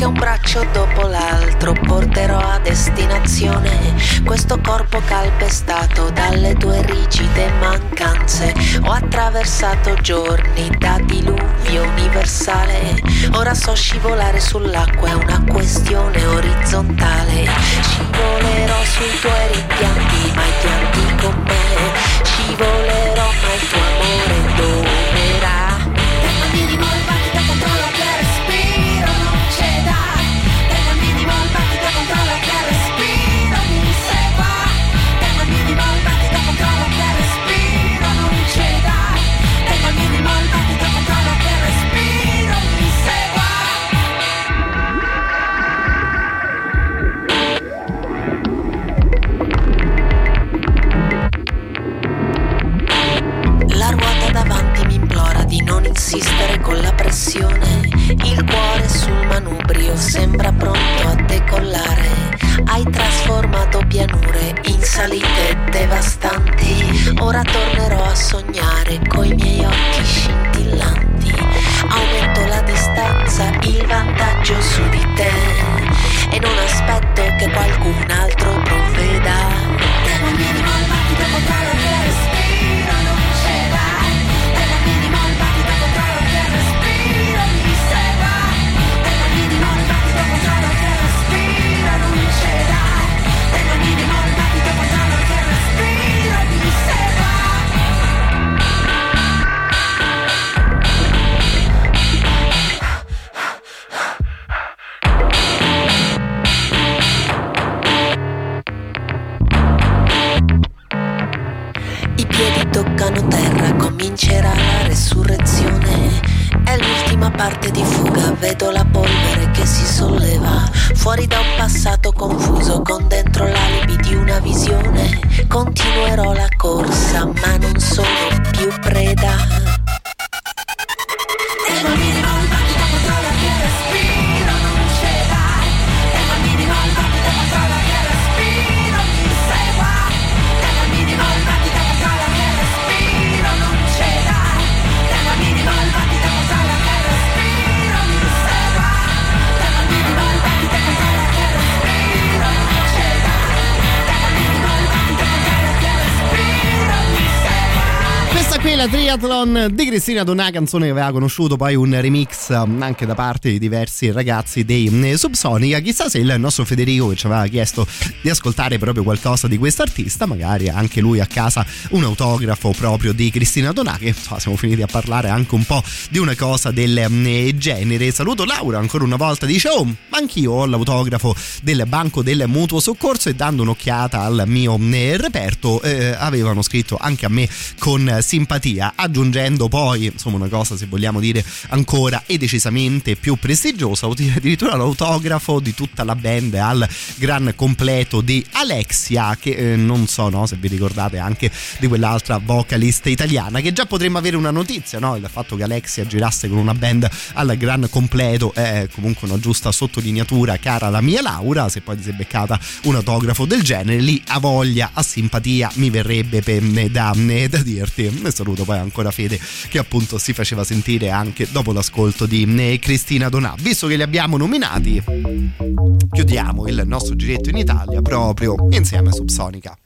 Che un braccio dopo l'altro porterò a destinazione questo corpo calpestato dalle tue rigide mancanze. Ho attraversato giorni da diluvio universale. Ora so scivolare sull'acqua, è una questione orizzontale. Scivolerò sui tuoi rimpianti, ma i pianti con me. Scivolerò, ma il tuo di Cristina Donà, canzone che aveva conosciuto poi un remix um, anche da parte di diversi ragazzi dei mm, Subsonica. Chissà se il nostro Federico che ci aveva chiesto di ascoltare proprio qualcosa di questo artista, magari anche lui a casa un autografo proprio di Cristina Donà, che insomma, siamo finiti a parlare anche un po' di una cosa del mm, genere. Saluto Laura ancora una volta, dice oh, ma anch'io ho l'autografo del banco del mutuo soccorso e dando un'occhiata al mio mm, reperto eh, avevano scritto anche a me con simpatia, aggiungendo poi insomma una cosa se vogliamo dire ancora e decisamente più prestigiosa, addirittura l'autografo di tutta la band al gran completo di Alexia, che eh, non so no, se vi ricordate anche di quell'altra vocalista italiana, che già potremmo avere una notizia, no? il fatto che Alexia girasse con una band al gran completo è comunque una giusta sottolineatura cara la mia Laura, se poi ti sei beccata un autografo del genere, lì a voglia, a simpatia mi verrebbe da, da dirti. Saluto poi ancora Fede che appunto si faceva sentire anche dopo l'ascolto di eh, Cristina Donà. Visto che li abbiamo nominati, chiudiamo il nostro giretto in Italia proprio insieme a Subsonica.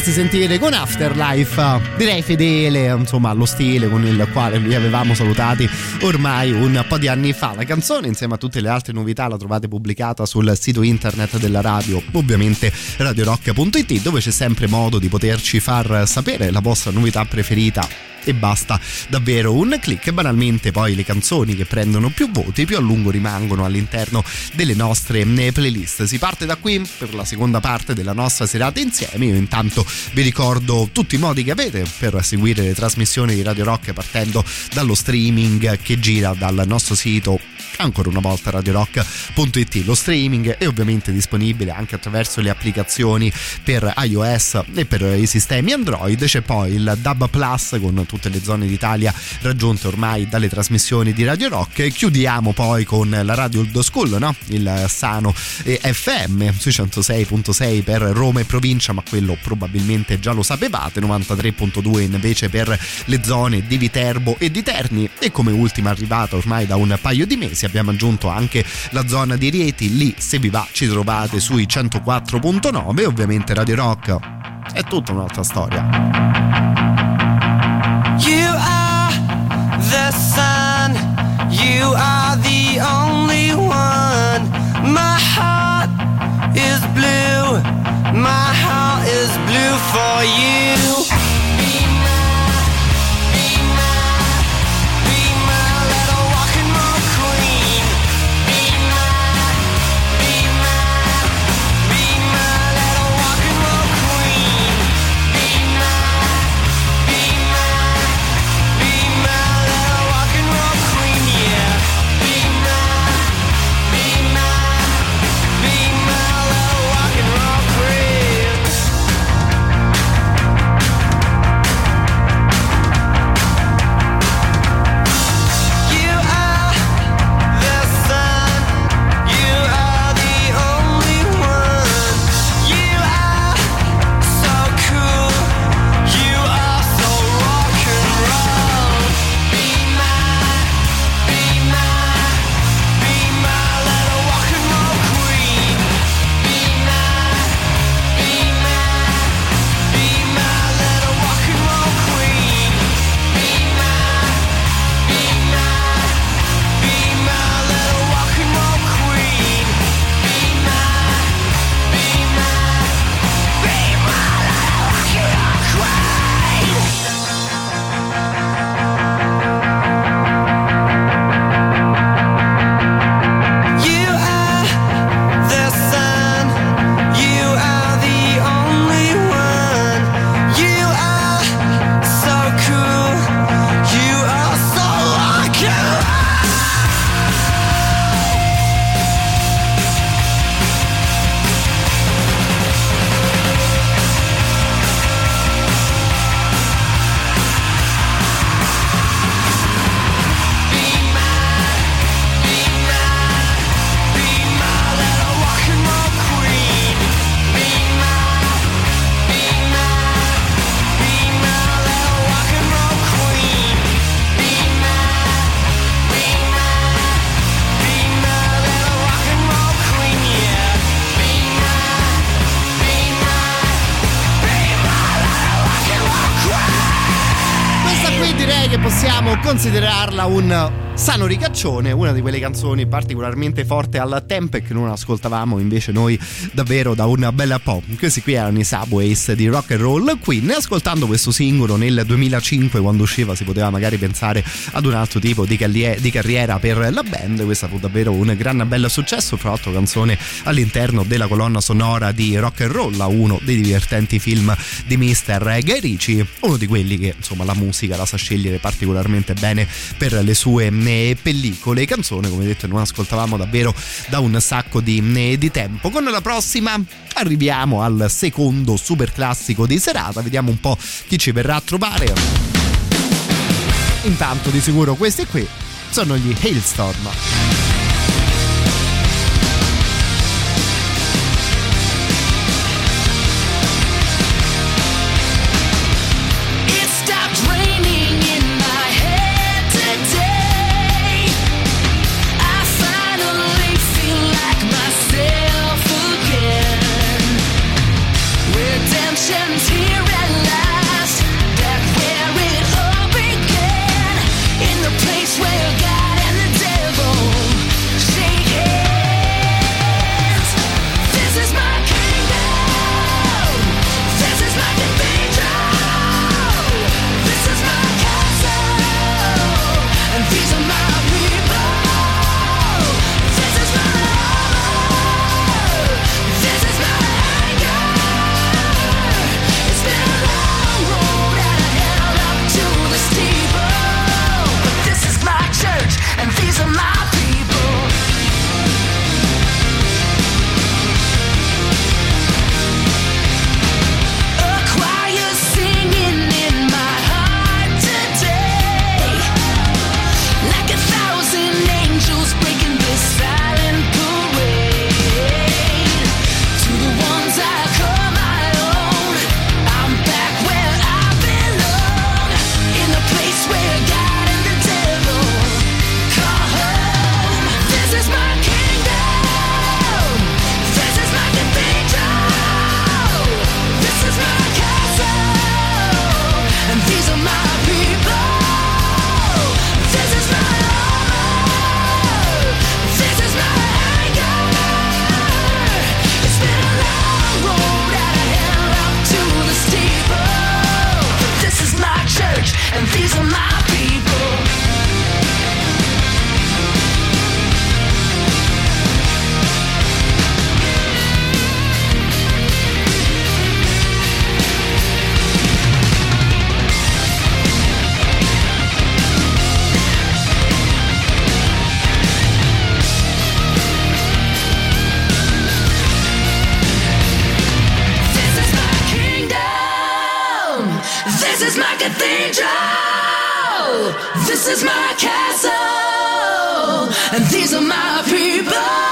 Farsi sentire con Afterlife. Direi fedele insomma allo stile con il quale li avevamo salutati ormai un po' di anni fa. La canzone insieme a tutte le altre novità la trovate pubblicata sul sito internet della radio ovviamente radiorock.it dove c'è sempre modo di poterci far sapere la vostra novità preferita e basta. Davvero un click e banalmente poi le canzoni che prendono più voti più a lungo rimangono all'interno delle nostre eh, playlist. Si parte da qui per la seconda parte della nostra serata insieme. Io intanto vi ricordo tutti i modi che avete per seguire le trasmissioni di Radio Rock partendo dallo streaming che gira dal nostro sito ancora una volta radiorock.it lo streaming è ovviamente disponibile anche attraverso le applicazioni per iOS e per i sistemi Android. C'è poi il DAB Plus con tutte le zone d'Italia raggiunte ormai dalle trasmissioni di Radio Rock. Chiudiamo poi con la radio Old School no? il Sano FM sui 106.6 per Roma e provincia ma quello probabilmente già lo sapevate 93.2 invece per le zone di Viterbo e di Terni. E come ultima arrivata ormai da un paio di mesi abbiamo aggiunto anche la zona di Rieti lì se vi va ci trovate sui 104.9 e ovviamente Radio Rock è tutta un'altra storia You are the sun. You are the only one. My heart is blue. My heart is blue for you. Considerarla un sano ricaccione, una di quelle canzoni particolarmente forte al tempo e che non ascoltavamo invece noi davvero da un bel po'. Questi qui erano i Subways di Rock and Roll Queen. Ascoltando questo singolo nel 2005 quando usciva si poteva magari pensare ad un altro tipo di, carriera, di carriera per la band. Questo fu davvero un gran bel successo, fra l'altro canzone all'interno della colonna sonora di Rock and Roll, uno dei divertenti film di Mr. Guy Ritchie, uno di quelli che insomma la musica la sa scegliere particolarmente bene per le sue eh, pellicole e canzone, come detto non ascoltavamo davvero da un sacco di, eh, di tempo. Con la prossima arriviamo al secondo super classico di serata, vediamo un po' chi ci verrà a trovare. Intanto di sicuro questi qui sono gli Hailstorm. Angel, This is my castle, and these are my people.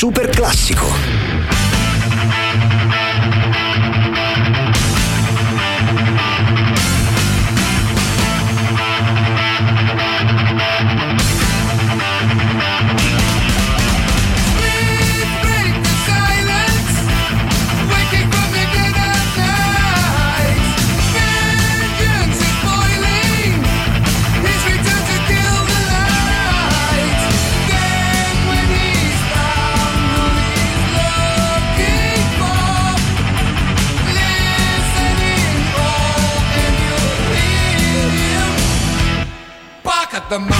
super classico. the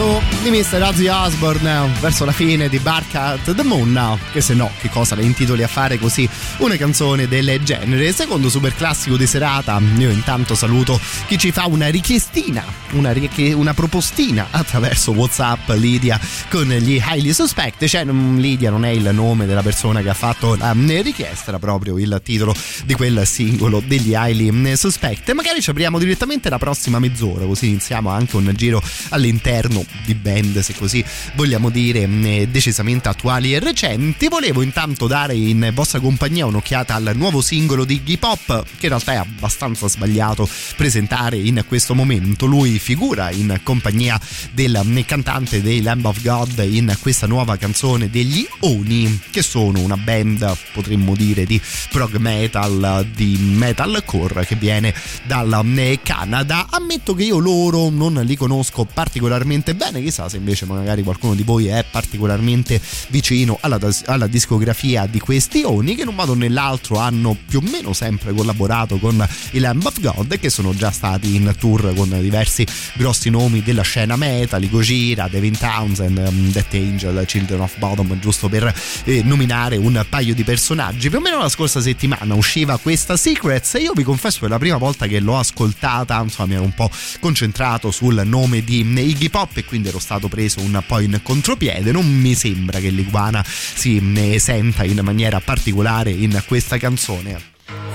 l'ululato di Mr. Ozzy Osbourne verso la fine di Bark at the Moon Now, che se no, che cosa le intitoli a fare così una canzone del genere? Secondo super classico di serata, io intanto saluto chi ci fa una richiestina, una, rie- una propostina attraverso Whatsapp, Lidia con gli Highly Suspect, cioè Lidia non è il nome della persona che ha fatto la richiesta, era proprio il titolo di quel singolo degli Highly Suspect. Magari ci apriamo direttamente la prossima mezz'ora, così iniziamo anche un giro all'interno di band, se così vogliamo dire, decisamente attuali e recenti. Volevo intanto dare in vostra compagnia un'occhiata al nuovo singolo di Iggy Pop, che in realtà è abbastanza sbagliato presentare in questo momento. Lui figura in compagnia del cantante dei Lamb of God in questa nuova canzone degli Oni, che sono una band, potremmo dire, di prog metal, di metalcore che viene dal Canada. Ammetto che io loro non li conosco particolarmente bene, chissà se invece magari qualcuno di voi è particolarmente vicino alla, alla discografia di questi Oni che in un modo o nell'altro hanno più o meno sempre collaborato con i Lamb of God che sono già stati in tour con diversi grossi nomi della scena metal, Gojira, Devin Townsend, um, Death Angel, Children of Bottom, giusto per eh, nominare un paio di personaggi. Più o meno la scorsa settimana usciva questa Secrets e io vi confesso per la prima volta che l'ho ascoltata, insomma mi ero un po' concentrato sul nome di Iggy Pop e quindi ero stato preso un po' in contropiede. Non mi sembra che l'iguana si ne senta in maniera particolare in questa canzone.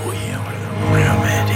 We are the remedy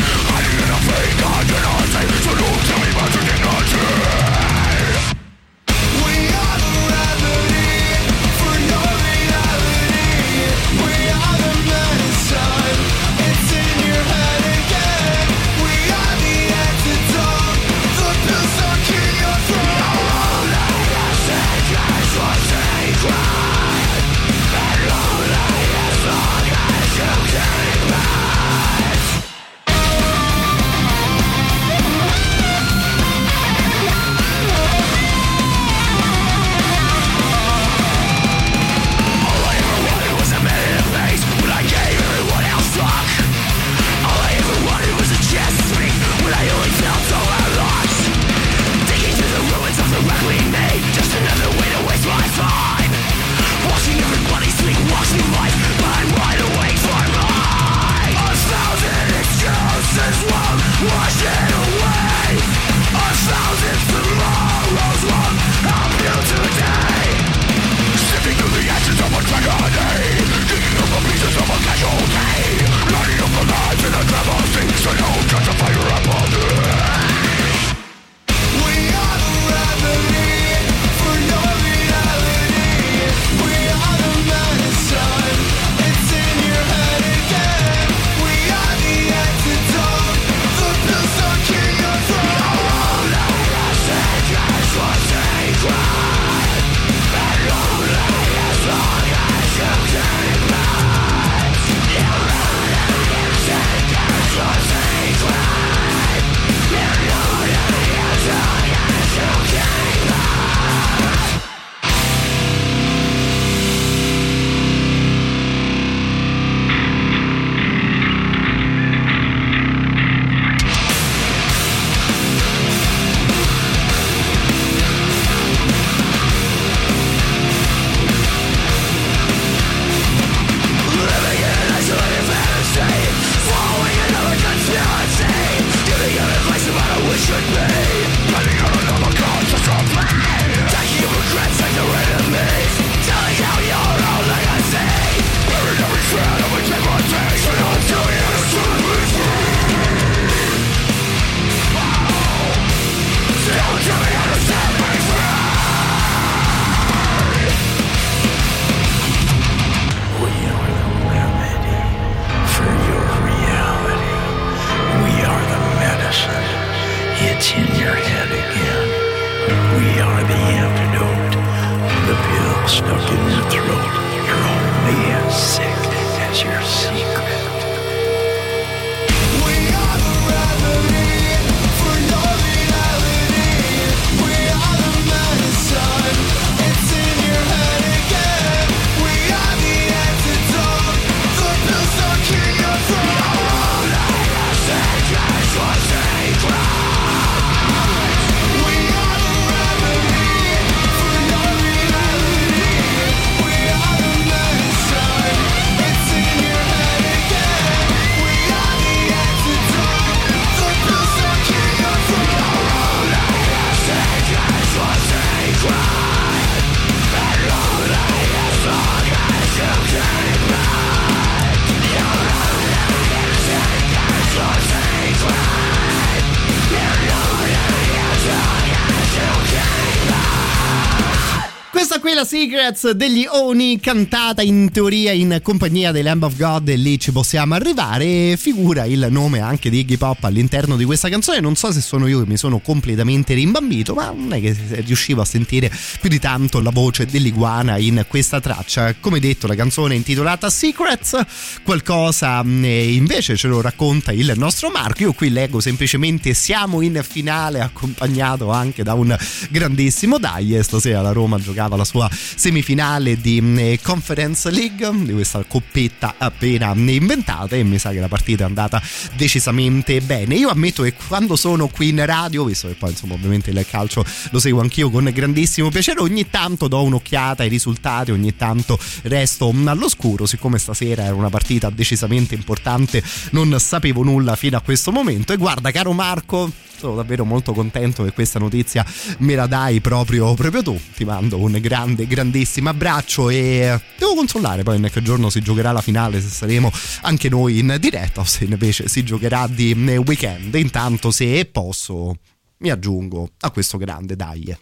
2000 Secrets degli Oni cantata in teoria in compagnia dei Lamb of God e lì ci possiamo arrivare. Figura il nome anche di Iggy Pop all'interno di questa canzone. Non so se sono io che mi sono completamente rimbambito ma non è che riuscivo a sentire più di tanto la voce dell'iguana in questa traccia. Come detto la canzone è intitolata Secrets. Qualcosa invece ce lo racconta il nostro Marco. Io qui leggo semplicemente siamo in finale accompagnato anche da un grandissimo dai stasera la Roma giocava la sua semifinale di eh, Conference League di questa coppetta appena inventata e mi sa che la partita è andata decisamente bene. Io ammetto che quando sono qui in radio visto che poi insomma ovviamente il calcio lo seguo anch'io con grandissimo piacere ogni tanto do un'occhiata ai risultati ogni tanto resto all'oscuro. Siccome stasera era una partita decisamente importante non sapevo nulla fino a questo momento. E guarda caro Marco sono davvero molto contento che questa notizia me la dai proprio, proprio tu. Ti mando un grande, grandissimo abbraccio e devo controllare poi in che giorno si giocherà la finale, se saremo anche noi in diretta o se invece si giocherà di weekend. Intanto se posso mi aggiungo a questo grande dai.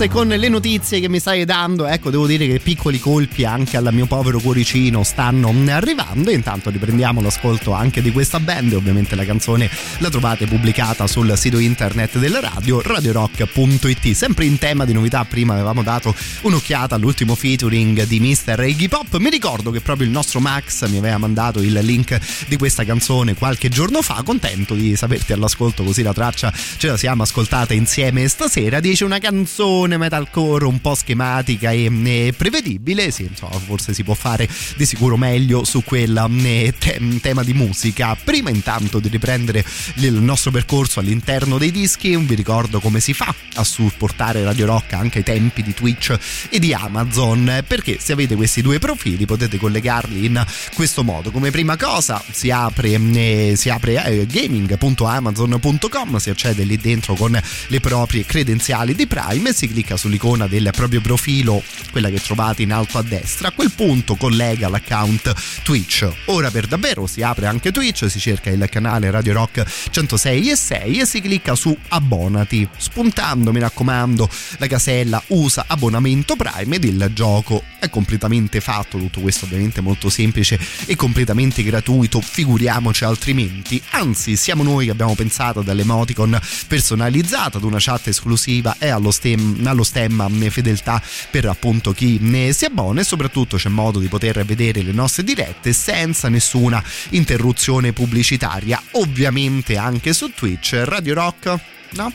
E con le notizie che mi stai dando, ecco, devo dire che piccoli colpi anche al mio povero cuoricino stanno arrivando. Intanto riprendiamo l'ascolto anche di questa band. Ovviamente la canzone la trovate pubblicata sul sito internet della radio, radiorock.it. Sempre in tema di novità, prima avevamo dato un'occhiata all'ultimo featuring di Mr. Iggy Pop. Mi ricordo che proprio il nostro Max mi aveva mandato il link di questa canzone qualche giorno fa. Contento di saperti all'ascolto, così la traccia ce la siamo ascoltata insieme stasera. Dice una canzone metalcore un po' schematica e, e prevedibile. Sì, insomma, forse si può fare di sicuro meglio su quel eh, te- tema di musica. Prima intanto di riprendere il nostro percorso all'interno dei dischi, vi ricordo come si fa a supportare Radio Rock anche ai tempi di Twitch e di Amazon, perché se avete questi due profili potete collegarli in questo modo. Come prima cosa si apre, eh, si apre eh, gaming.amazon.com, si accede lì dentro con le proprie credenziali di Prime e si clicca sull'icona del proprio profilo, quella che trovate in alto a destra. A quel punto collega l'account Twitch. Ora per davvero si apre anche Twitch, si cerca il canale Radio Rock 106 e 6 e si clicca su abbonati, spuntando mi raccomando la casella usa abbonamento Prime ed il gioco è completamente fatto, tutto questo ovviamente molto semplice e completamente gratuito, figuriamoci altrimenti. Anzi, siamo noi che abbiamo pensato dall'emoticon personalizzata, ad una chat esclusiva e allo, stem, allo stemma fedeltà per appunto chi ne si abbona e soprattutto c'è modo di poter vedere le nostre dirette senza nessuna interruzione pubblicitaria. Ovviamente anche su Twitch, Radio Rock no?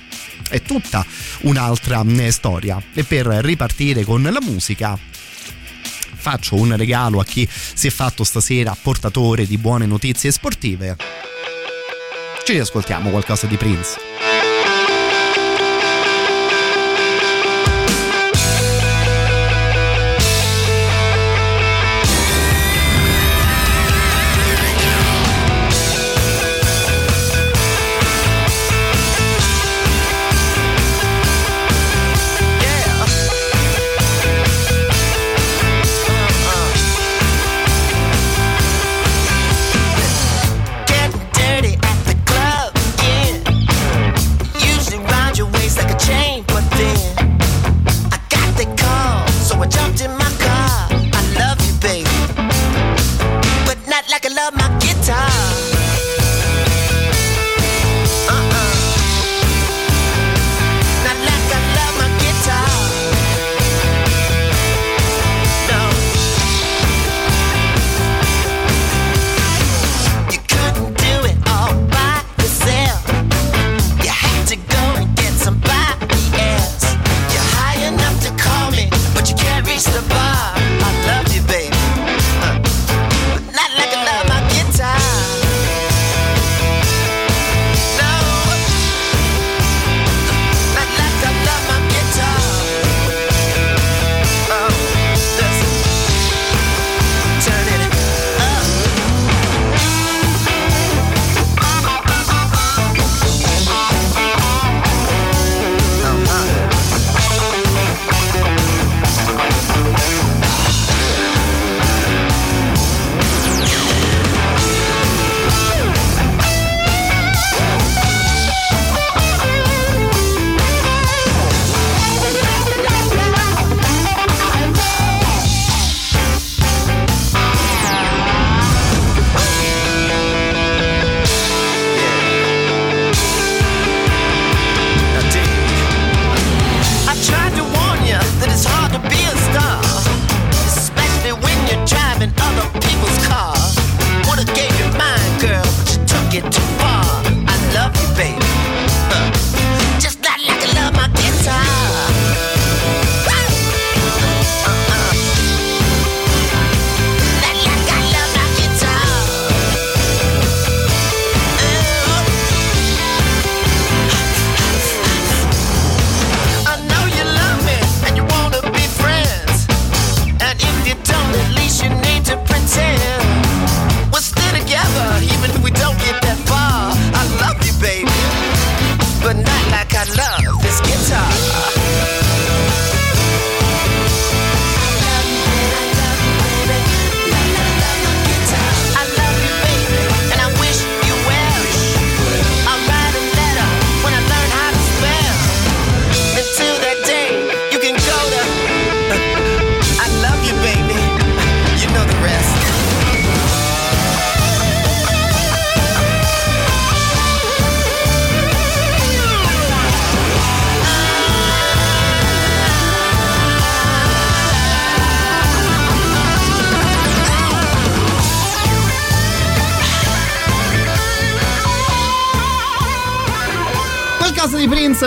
È tutta un'altra eh, storia. E per ripartire con la musica faccio un regalo a chi si è fatto stasera portatore di buone notizie sportive. Ci riascoltiamo qualcosa di Prince.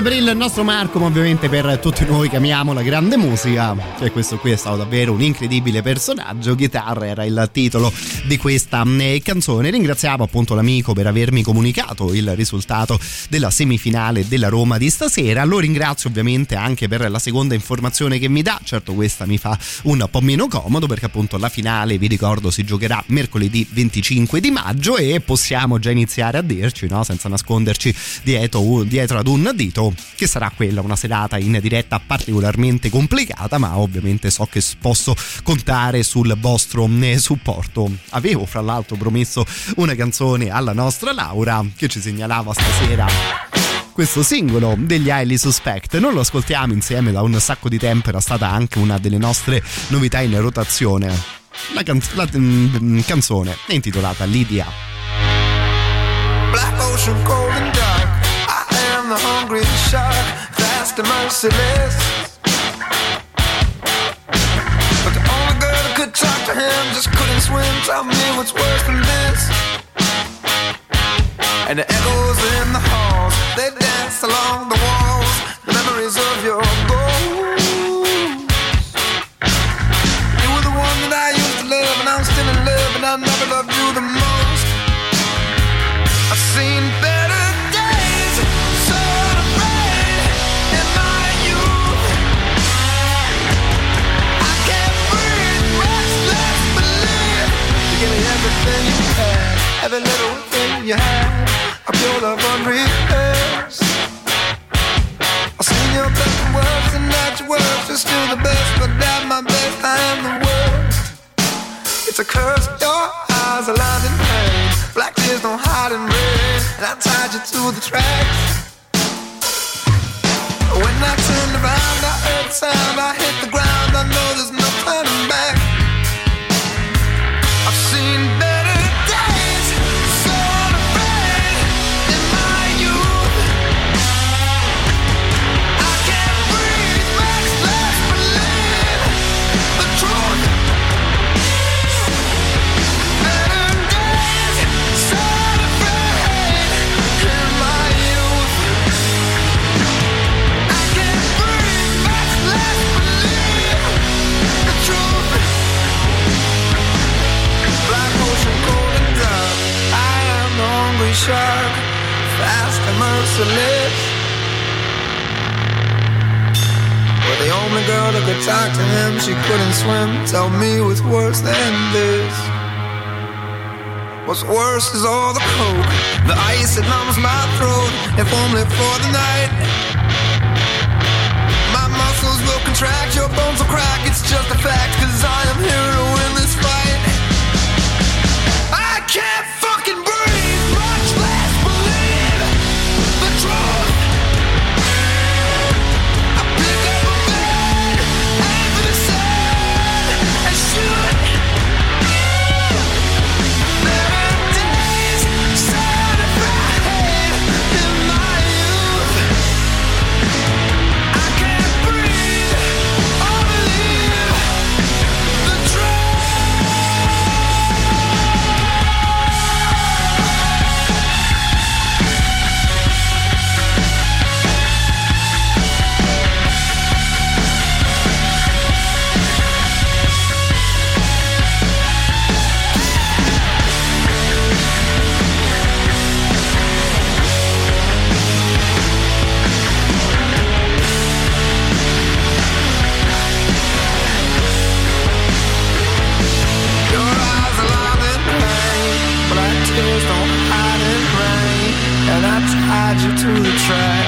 Per il nostro Marco, ma ovviamente per tutti noi che amiamo la grande musica. Cioè, questo qui è stato davvero un incredibile personaggio. Chitarra era il titolo di questa eh, canzone. Ringraziamo appunto l'amico per avermi comunicato il risultato della semifinale della Roma di stasera. Lo ringrazio ovviamente anche per la seconda informazione che mi dà. Certo, questa mi fa un po' meno comodo perché appunto la finale, vi ricordo, si giocherà mercoledì 25 di maggio e possiamo già iniziare a dirci, no? senza nasconderci dietro, dietro ad un dito, che sarà quella una serata in diretta particolarmente complicata, ma ovviamente so che posso contare sul vostro eh, supporto. Avevo fra l'altro promesso una canzone alla nostra Laura che ci segnalava stasera questo singolo degli Highly Suspect. Non lo ascoltiamo insieme da un sacco di tempo, era stata anche una delle nostre novità in rotazione. La, can- la mm, canzone è intitolata Lydia. Black ocean, cold and dark. I am the hungry shark, fast and merciless. To him just couldn't swim. Tell me what's worse than this. And the echoes in the halls, they dance along the walls. The memories of your ghost. You were the one that I used to love, and I'm still in love, and I never loved you the most. Everything you had, every little thing you had. A pure love unrehearsed. I've seen your best worst, and that your worst is still the best, but at my best I am the worst. It's a curse, your eyes are lined in pain. Black tears don't hide in rain, and I tied you to the tracks. When I turned around, I heard the sound, I hit the ground, I know there's no turning back. But the only girl that could talk to him, she couldn't swim. Tell me what's worse than this. What's worse is all the coke, the ice that numbs my throat, if only for the night. My muscles will contract, your bones will crack, it's just a fact, cause I am here to the tracks.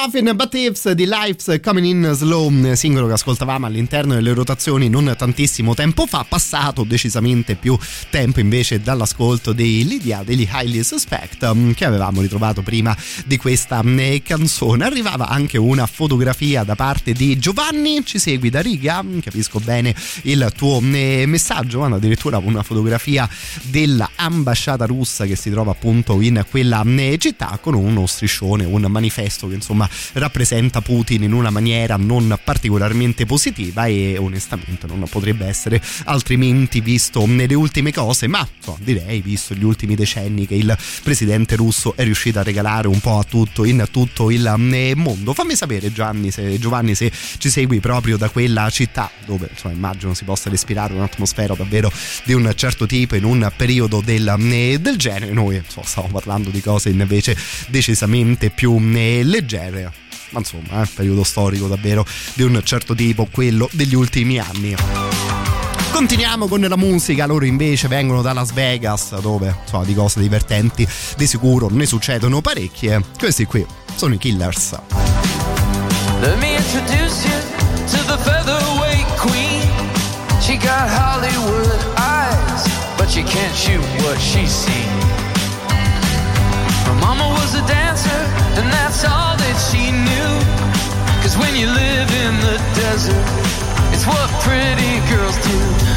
Nothing But Tips di Life's Coming In Slow, singolo che ascoltavamo all'interno delle rotazioni non tantissimo tempo fa, passato decisamente più tempo invece dall'ascolto dei Lydia, degli Highly Suspect, mm, che avevamo ritrovato prima di questa mm, canzone. Arrivava anche una fotografia da parte di Giovanni, ci segui da riga, mm, capisco bene il tuo messaggio, addirittura una fotografia dell'ambasciata russa che si trova appunto in quella città con uno striscione, un manifesto che insomma rappresenta Putin in una maniera non particolarmente positiva e onestamente non potrebbe essere altrimenti visto nelle ultime cose, ma insomma, direi visto gli ultimi decenni che il presidente russo è riuscito a regalare un po' a tutto in tutto il eh, mondo. Fammi sapere Gianni se, Giovanni se ci segui proprio da quella città dove insomma, immagino si possa respirare un'atmosfera davvero di un certo tipo in un periodo del, eh, del genere. Noi insomma, stiamo parlando di cose invece decisamente più eh, leggere ma insomma è un periodo storico davvero di un certo tipo quello degli ultimi anni Continuiamo con la musica, loro invece vengono da Las Vegas dove insomma di cose divertenti di sicuro ne succedono parecchie. Questi qui sono i Killers. Let me introduce you to the featherweight queen. She got Hollywood eyes, but she can't shoot what she's seen. Her mama was a dancer, and that's all that she when you live in the desert, it's what pretty girls do.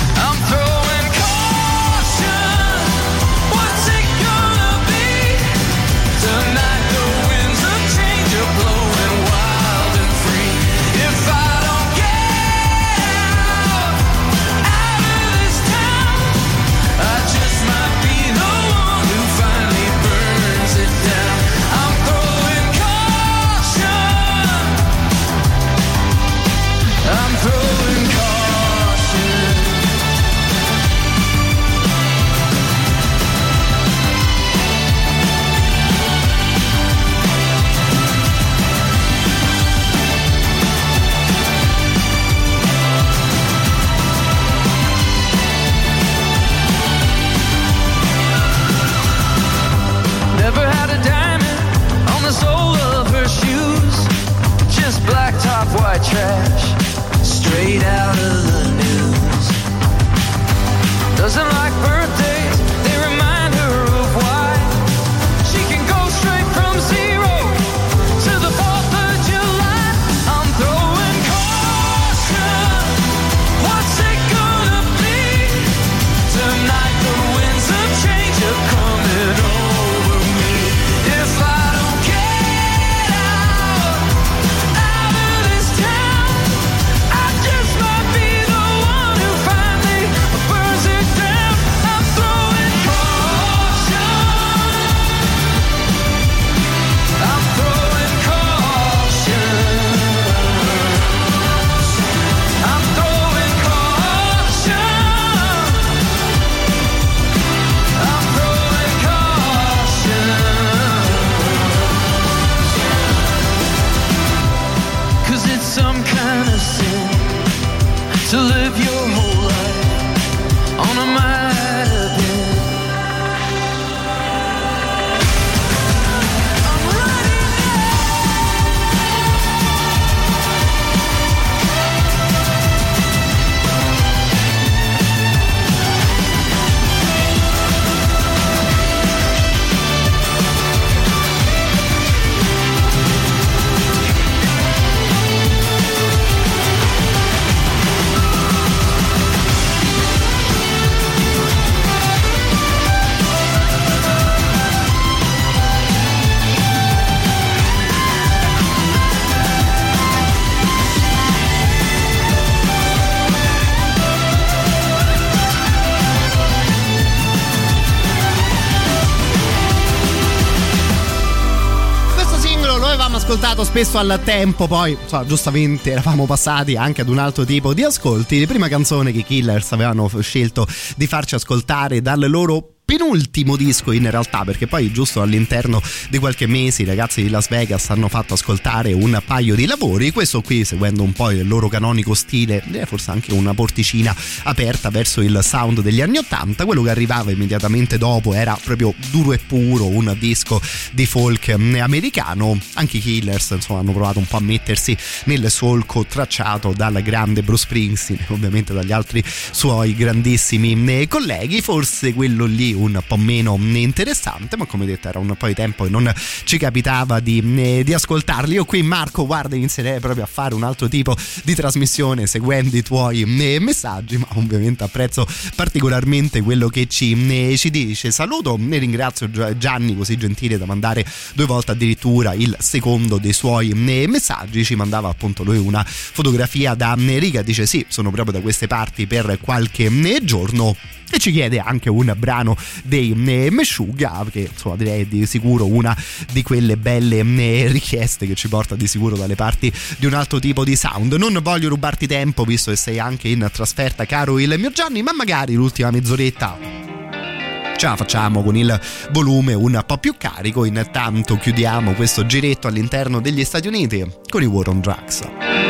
Trash, straight out of the news. Doesn't like birthdays, ascoltato spesso al tempo, poi insomma, giustamente eravamo passati anche ad un altro tipo di ascolti. La prima canzone che i Killers avevano scelto di farci ascoltare dal loro penultimo disco in realtà perché poi giusto all'interno di qualche mese i ragazzi di Las Vegas hanno fatto ascoltare un paio di lavori questo qui seguendo un po' il loro canonico stile forse anche una porticina aperta verso il sound degli anni 80 quello che arrivava immediatamente dopo era proprio duro e puro un disco di folk eh, americano. Anche i Killers insomma hanno provato un po' a mettersi nel solco tracciato dal grande Bruce Springsteen ovviamente dagli altri suoi grandissimi eh, colleghi. Forse quello lì un po' meno interessante ma come detto era un po' di tempo che non ci capitava di, eh, di ascoltarli. Io qui Marco guarda inizierei proprio a fare un altro tipo di trasmissione seguendo i tuoi eh, messaggi ma ovviamente apprezzo particolarmente quello che ci, eh, ci dice. Saluto e ringrazio Gia- Gianni così gentile da mandare due volte addirittura il secondo dei suoi messaggi. Ci mandava appunto lui una fotografia da riga. Dice sì sono proprio da queste parti per qualche giorno. E ci chiede anche un brano dei eh, Meshuggah che insomma direi di sicuro una di quelle belle eh, richieste che ci porta di sicuro dalle parti di un altro tipo di sound. Non voglio rubarti tempo visto che sei anche in trasferta caro il mio Gianni ma magari l'ultima mezz'oretta ce la facciamo con il volume un po' più carico. Intanto chiudiamo questo giretto all'interno degli Stati Uniti con i War on Drugs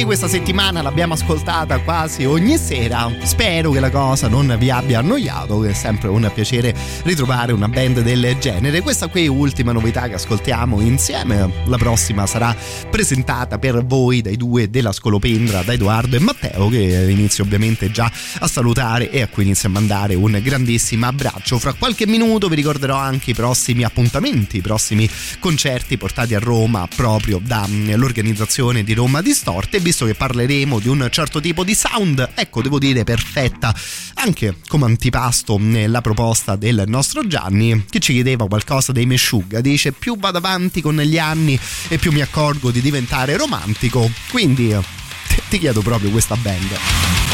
DC questa settimana l'abbiamo ascoltata quasi ogni sera. Spero che la cosa non vi abbia annoiato, è sempre un piacere ritrovare una band del genere. Questa qui è l'ultima novità che ascoltiamo insieme. La prossima sarà presentata per voi dai due della Scolopendra, da Edoardo e Matteo, che inizio ovviamente già a salutare e a cui inizio a mandare un grandissimo abbraccio. Fra qualche minuto vi ricorderò anche i prossimi appuntamenti, i prossimi concerti portati a Roma proprio dall'organizzazione di Roma Distorte, visto che parleremo di un certo tipo di sound, ecco, devo dire perfetta anche come antipasto nella proposta del nostro Gianni, che ci chiedeva qualcosa dei Meshuggah. Dice: Più vado avanti con gli anni e più mi accorgo di diventare romantico. Quindi ti chiedo proprio questa band.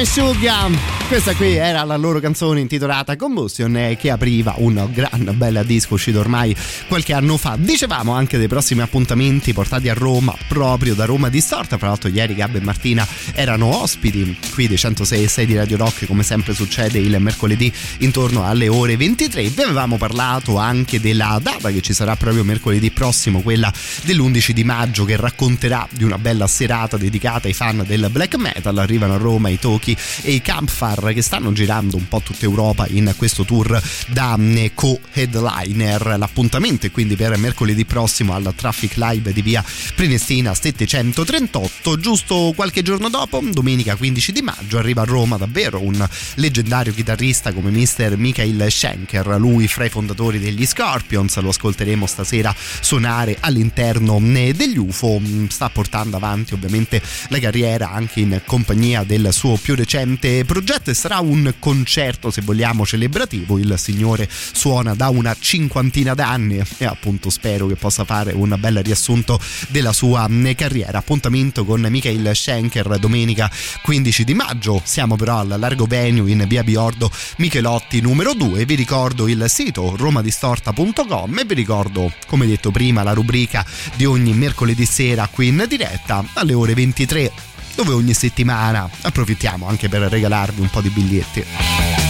Meshuggah Questa qui era la loro canzone intitolata Combustion eh, che apriva un gran bel disco uscito ormai qualche anno fa. Dicevamo anche dei prossimi appuntamenti portati a Roma proprio da Roma Distorta. Fra l'altro ieri Gabbo e Martina erano ospiti qui dei 106 e 6 di Radio Rock come sempre succede il mercoledì intorno alle ore 23. Vi avevamo parlato anche della data che ci sarà proprio mercoledì prossimo, quella dell'11 di maggio che racconterà di una bella serata dedicata ai fan del black metal. Arrivano a Roma i Toki e i Campfire che stanno girando un po' tutta Europa in questo tour da mm, co-headliner. L'appuntamento è quindi per mercoledì prossimo al Traffic Live di via Prenestina 738. Giusto qualche giorno dopo, domenica 15 di maggio, arriva a Roma davvero un leggendario chitarrista come Mr. Michael Schenker, lui fra i fondatori degli Scorpions. Lo ascolteremo stasera suonare all'interno mm, degli UFO. Mm, Sta portando avanti ovviamente la carriera anche in compagnia del suo più recente progetto e sarà un concerto se vogliamo celebrativo. Il signore suona da una cinquantina d'anni e appunto spero che possa fare un bel riassunto della sua mm, carriera. Appuntamento con Michael Schenker domenica 15 di maggio. Siamo però al largo venue in via Biordo Michelotti numero 2 vi ricordo il sito romadistorta.com e vi ricordo come detto prima la rubrica di ogni mercoledì sera qui in diretta alle ore 23 dove ogni settimana approfittiamo anche per regalarvi un po' di biglietti.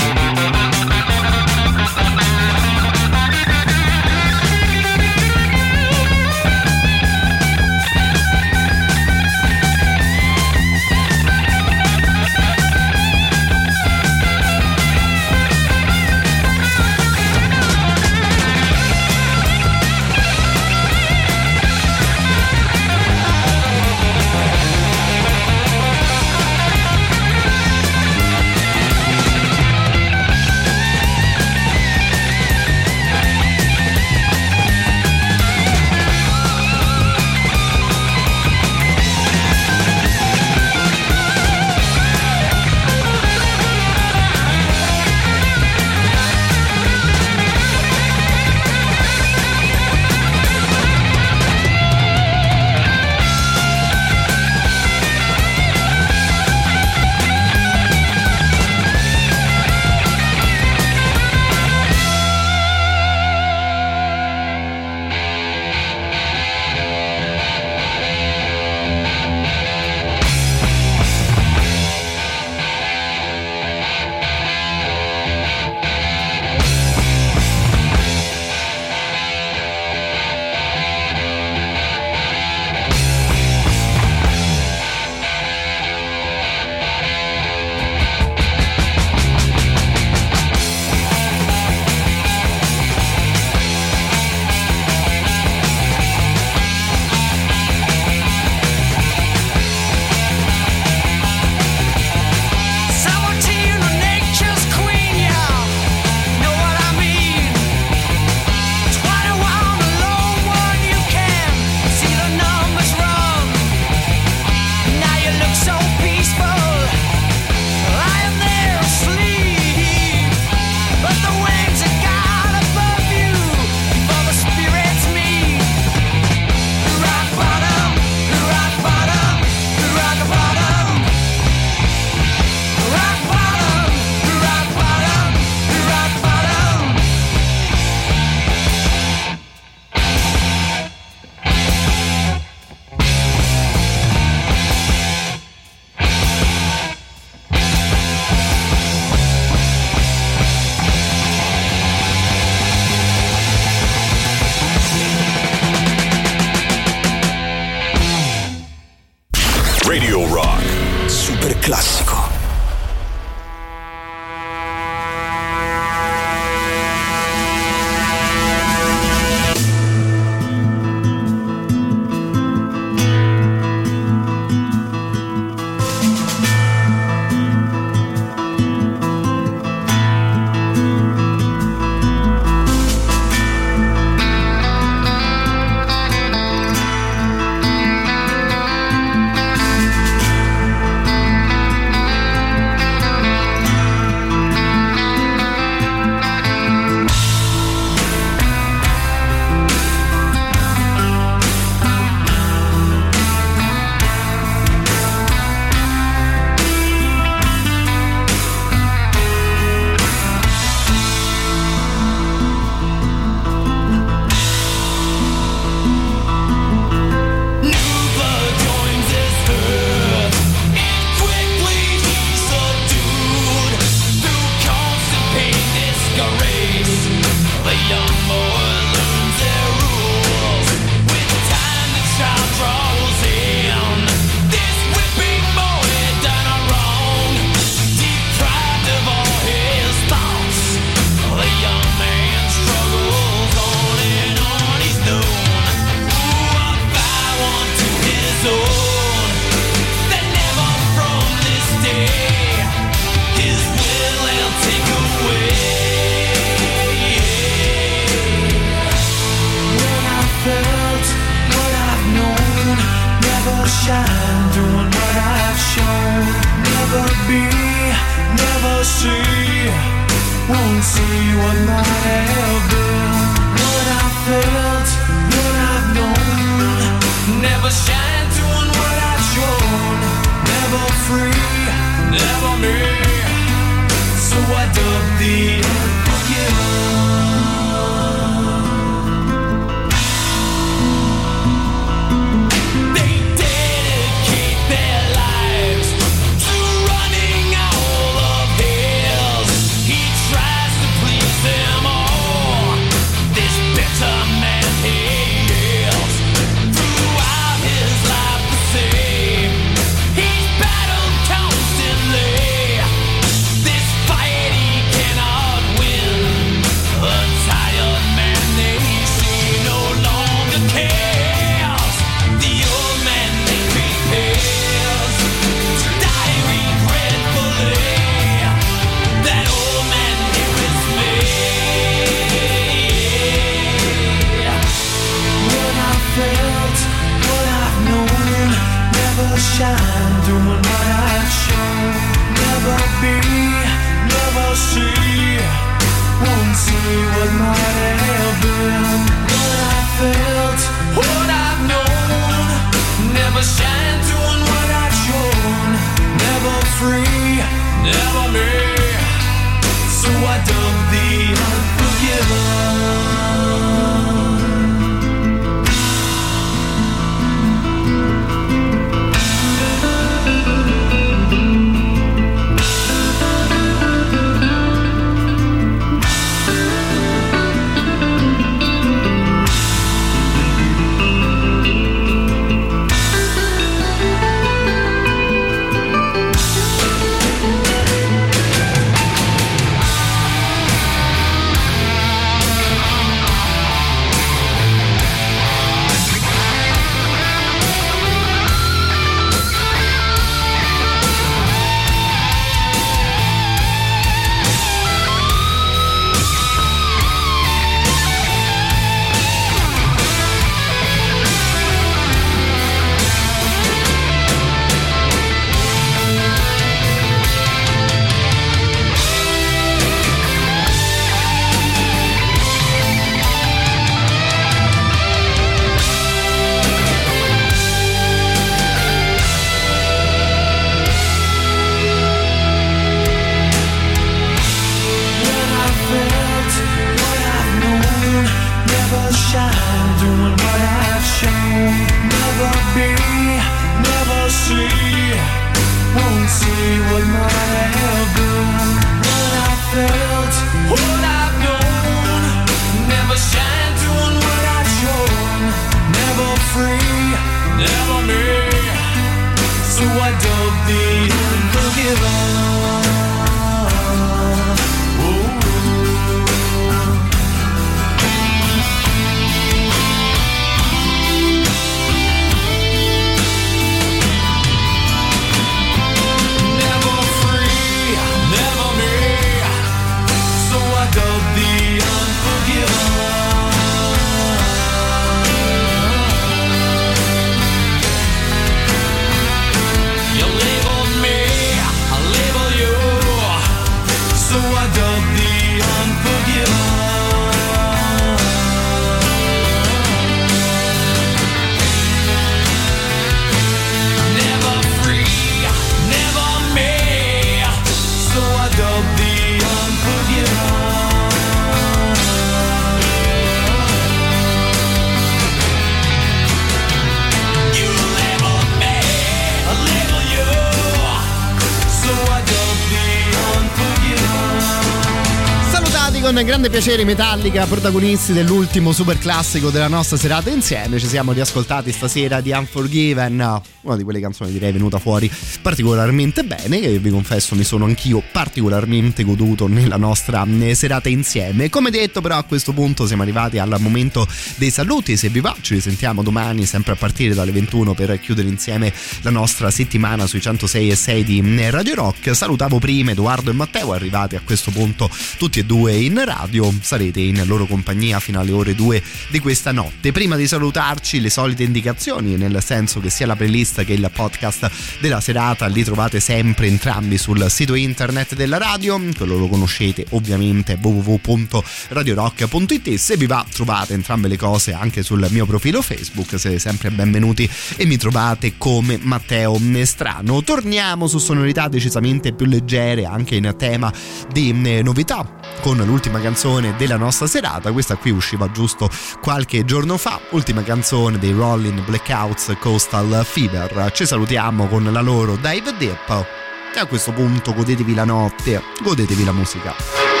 grande piacere Metallica, protagonisti dell'ultimo super classico della nostra serata insieme. Ci siamo riascoltati stasera di Unforgiven, una di quelle canzoni direi venuta fuori particolarmente bene e vi confesso mi sono anch'io particolarmente goduto nella nostra eh, serata insieme. Come detto però a questo punto siamo arrivati al momento dei saluti, se vi va ci risentiamo domani sempre a partire dalle 21 per chiudere insieme la nostra settimana sui 106 e 6 di eh, Radio Rock. Salutavo prima Edoardo e Matteo, arrivati a questo punto tutti e due in radio Sarete in loro compagnia fino alle ore 2 di questa notte. Prima di salutarci, le solite indicazioni, nel senso che sia la playlist che il podcast della serata li trovate sempre entrambi sul sito internet della radio, quello lo conoscete ovviamente www.radiorock.it. Se vi va, trovate entrambe le cose anche sul mio profilo Facebook, siete sempre benvenuti e mi trovate come Matteo Strano. Torniamo su sonorità decisamente più leggere, anche in tema di eh, novità con l'ultima canzone della nostra serata. Questa qui usciva giusto qualche giorno fa, ultima canzone dei Rolling Blackouts Coastal Fever. Ci salutiamo con la loro Dive Deep. E a questo punto godetevi la notte, godetevi la musica.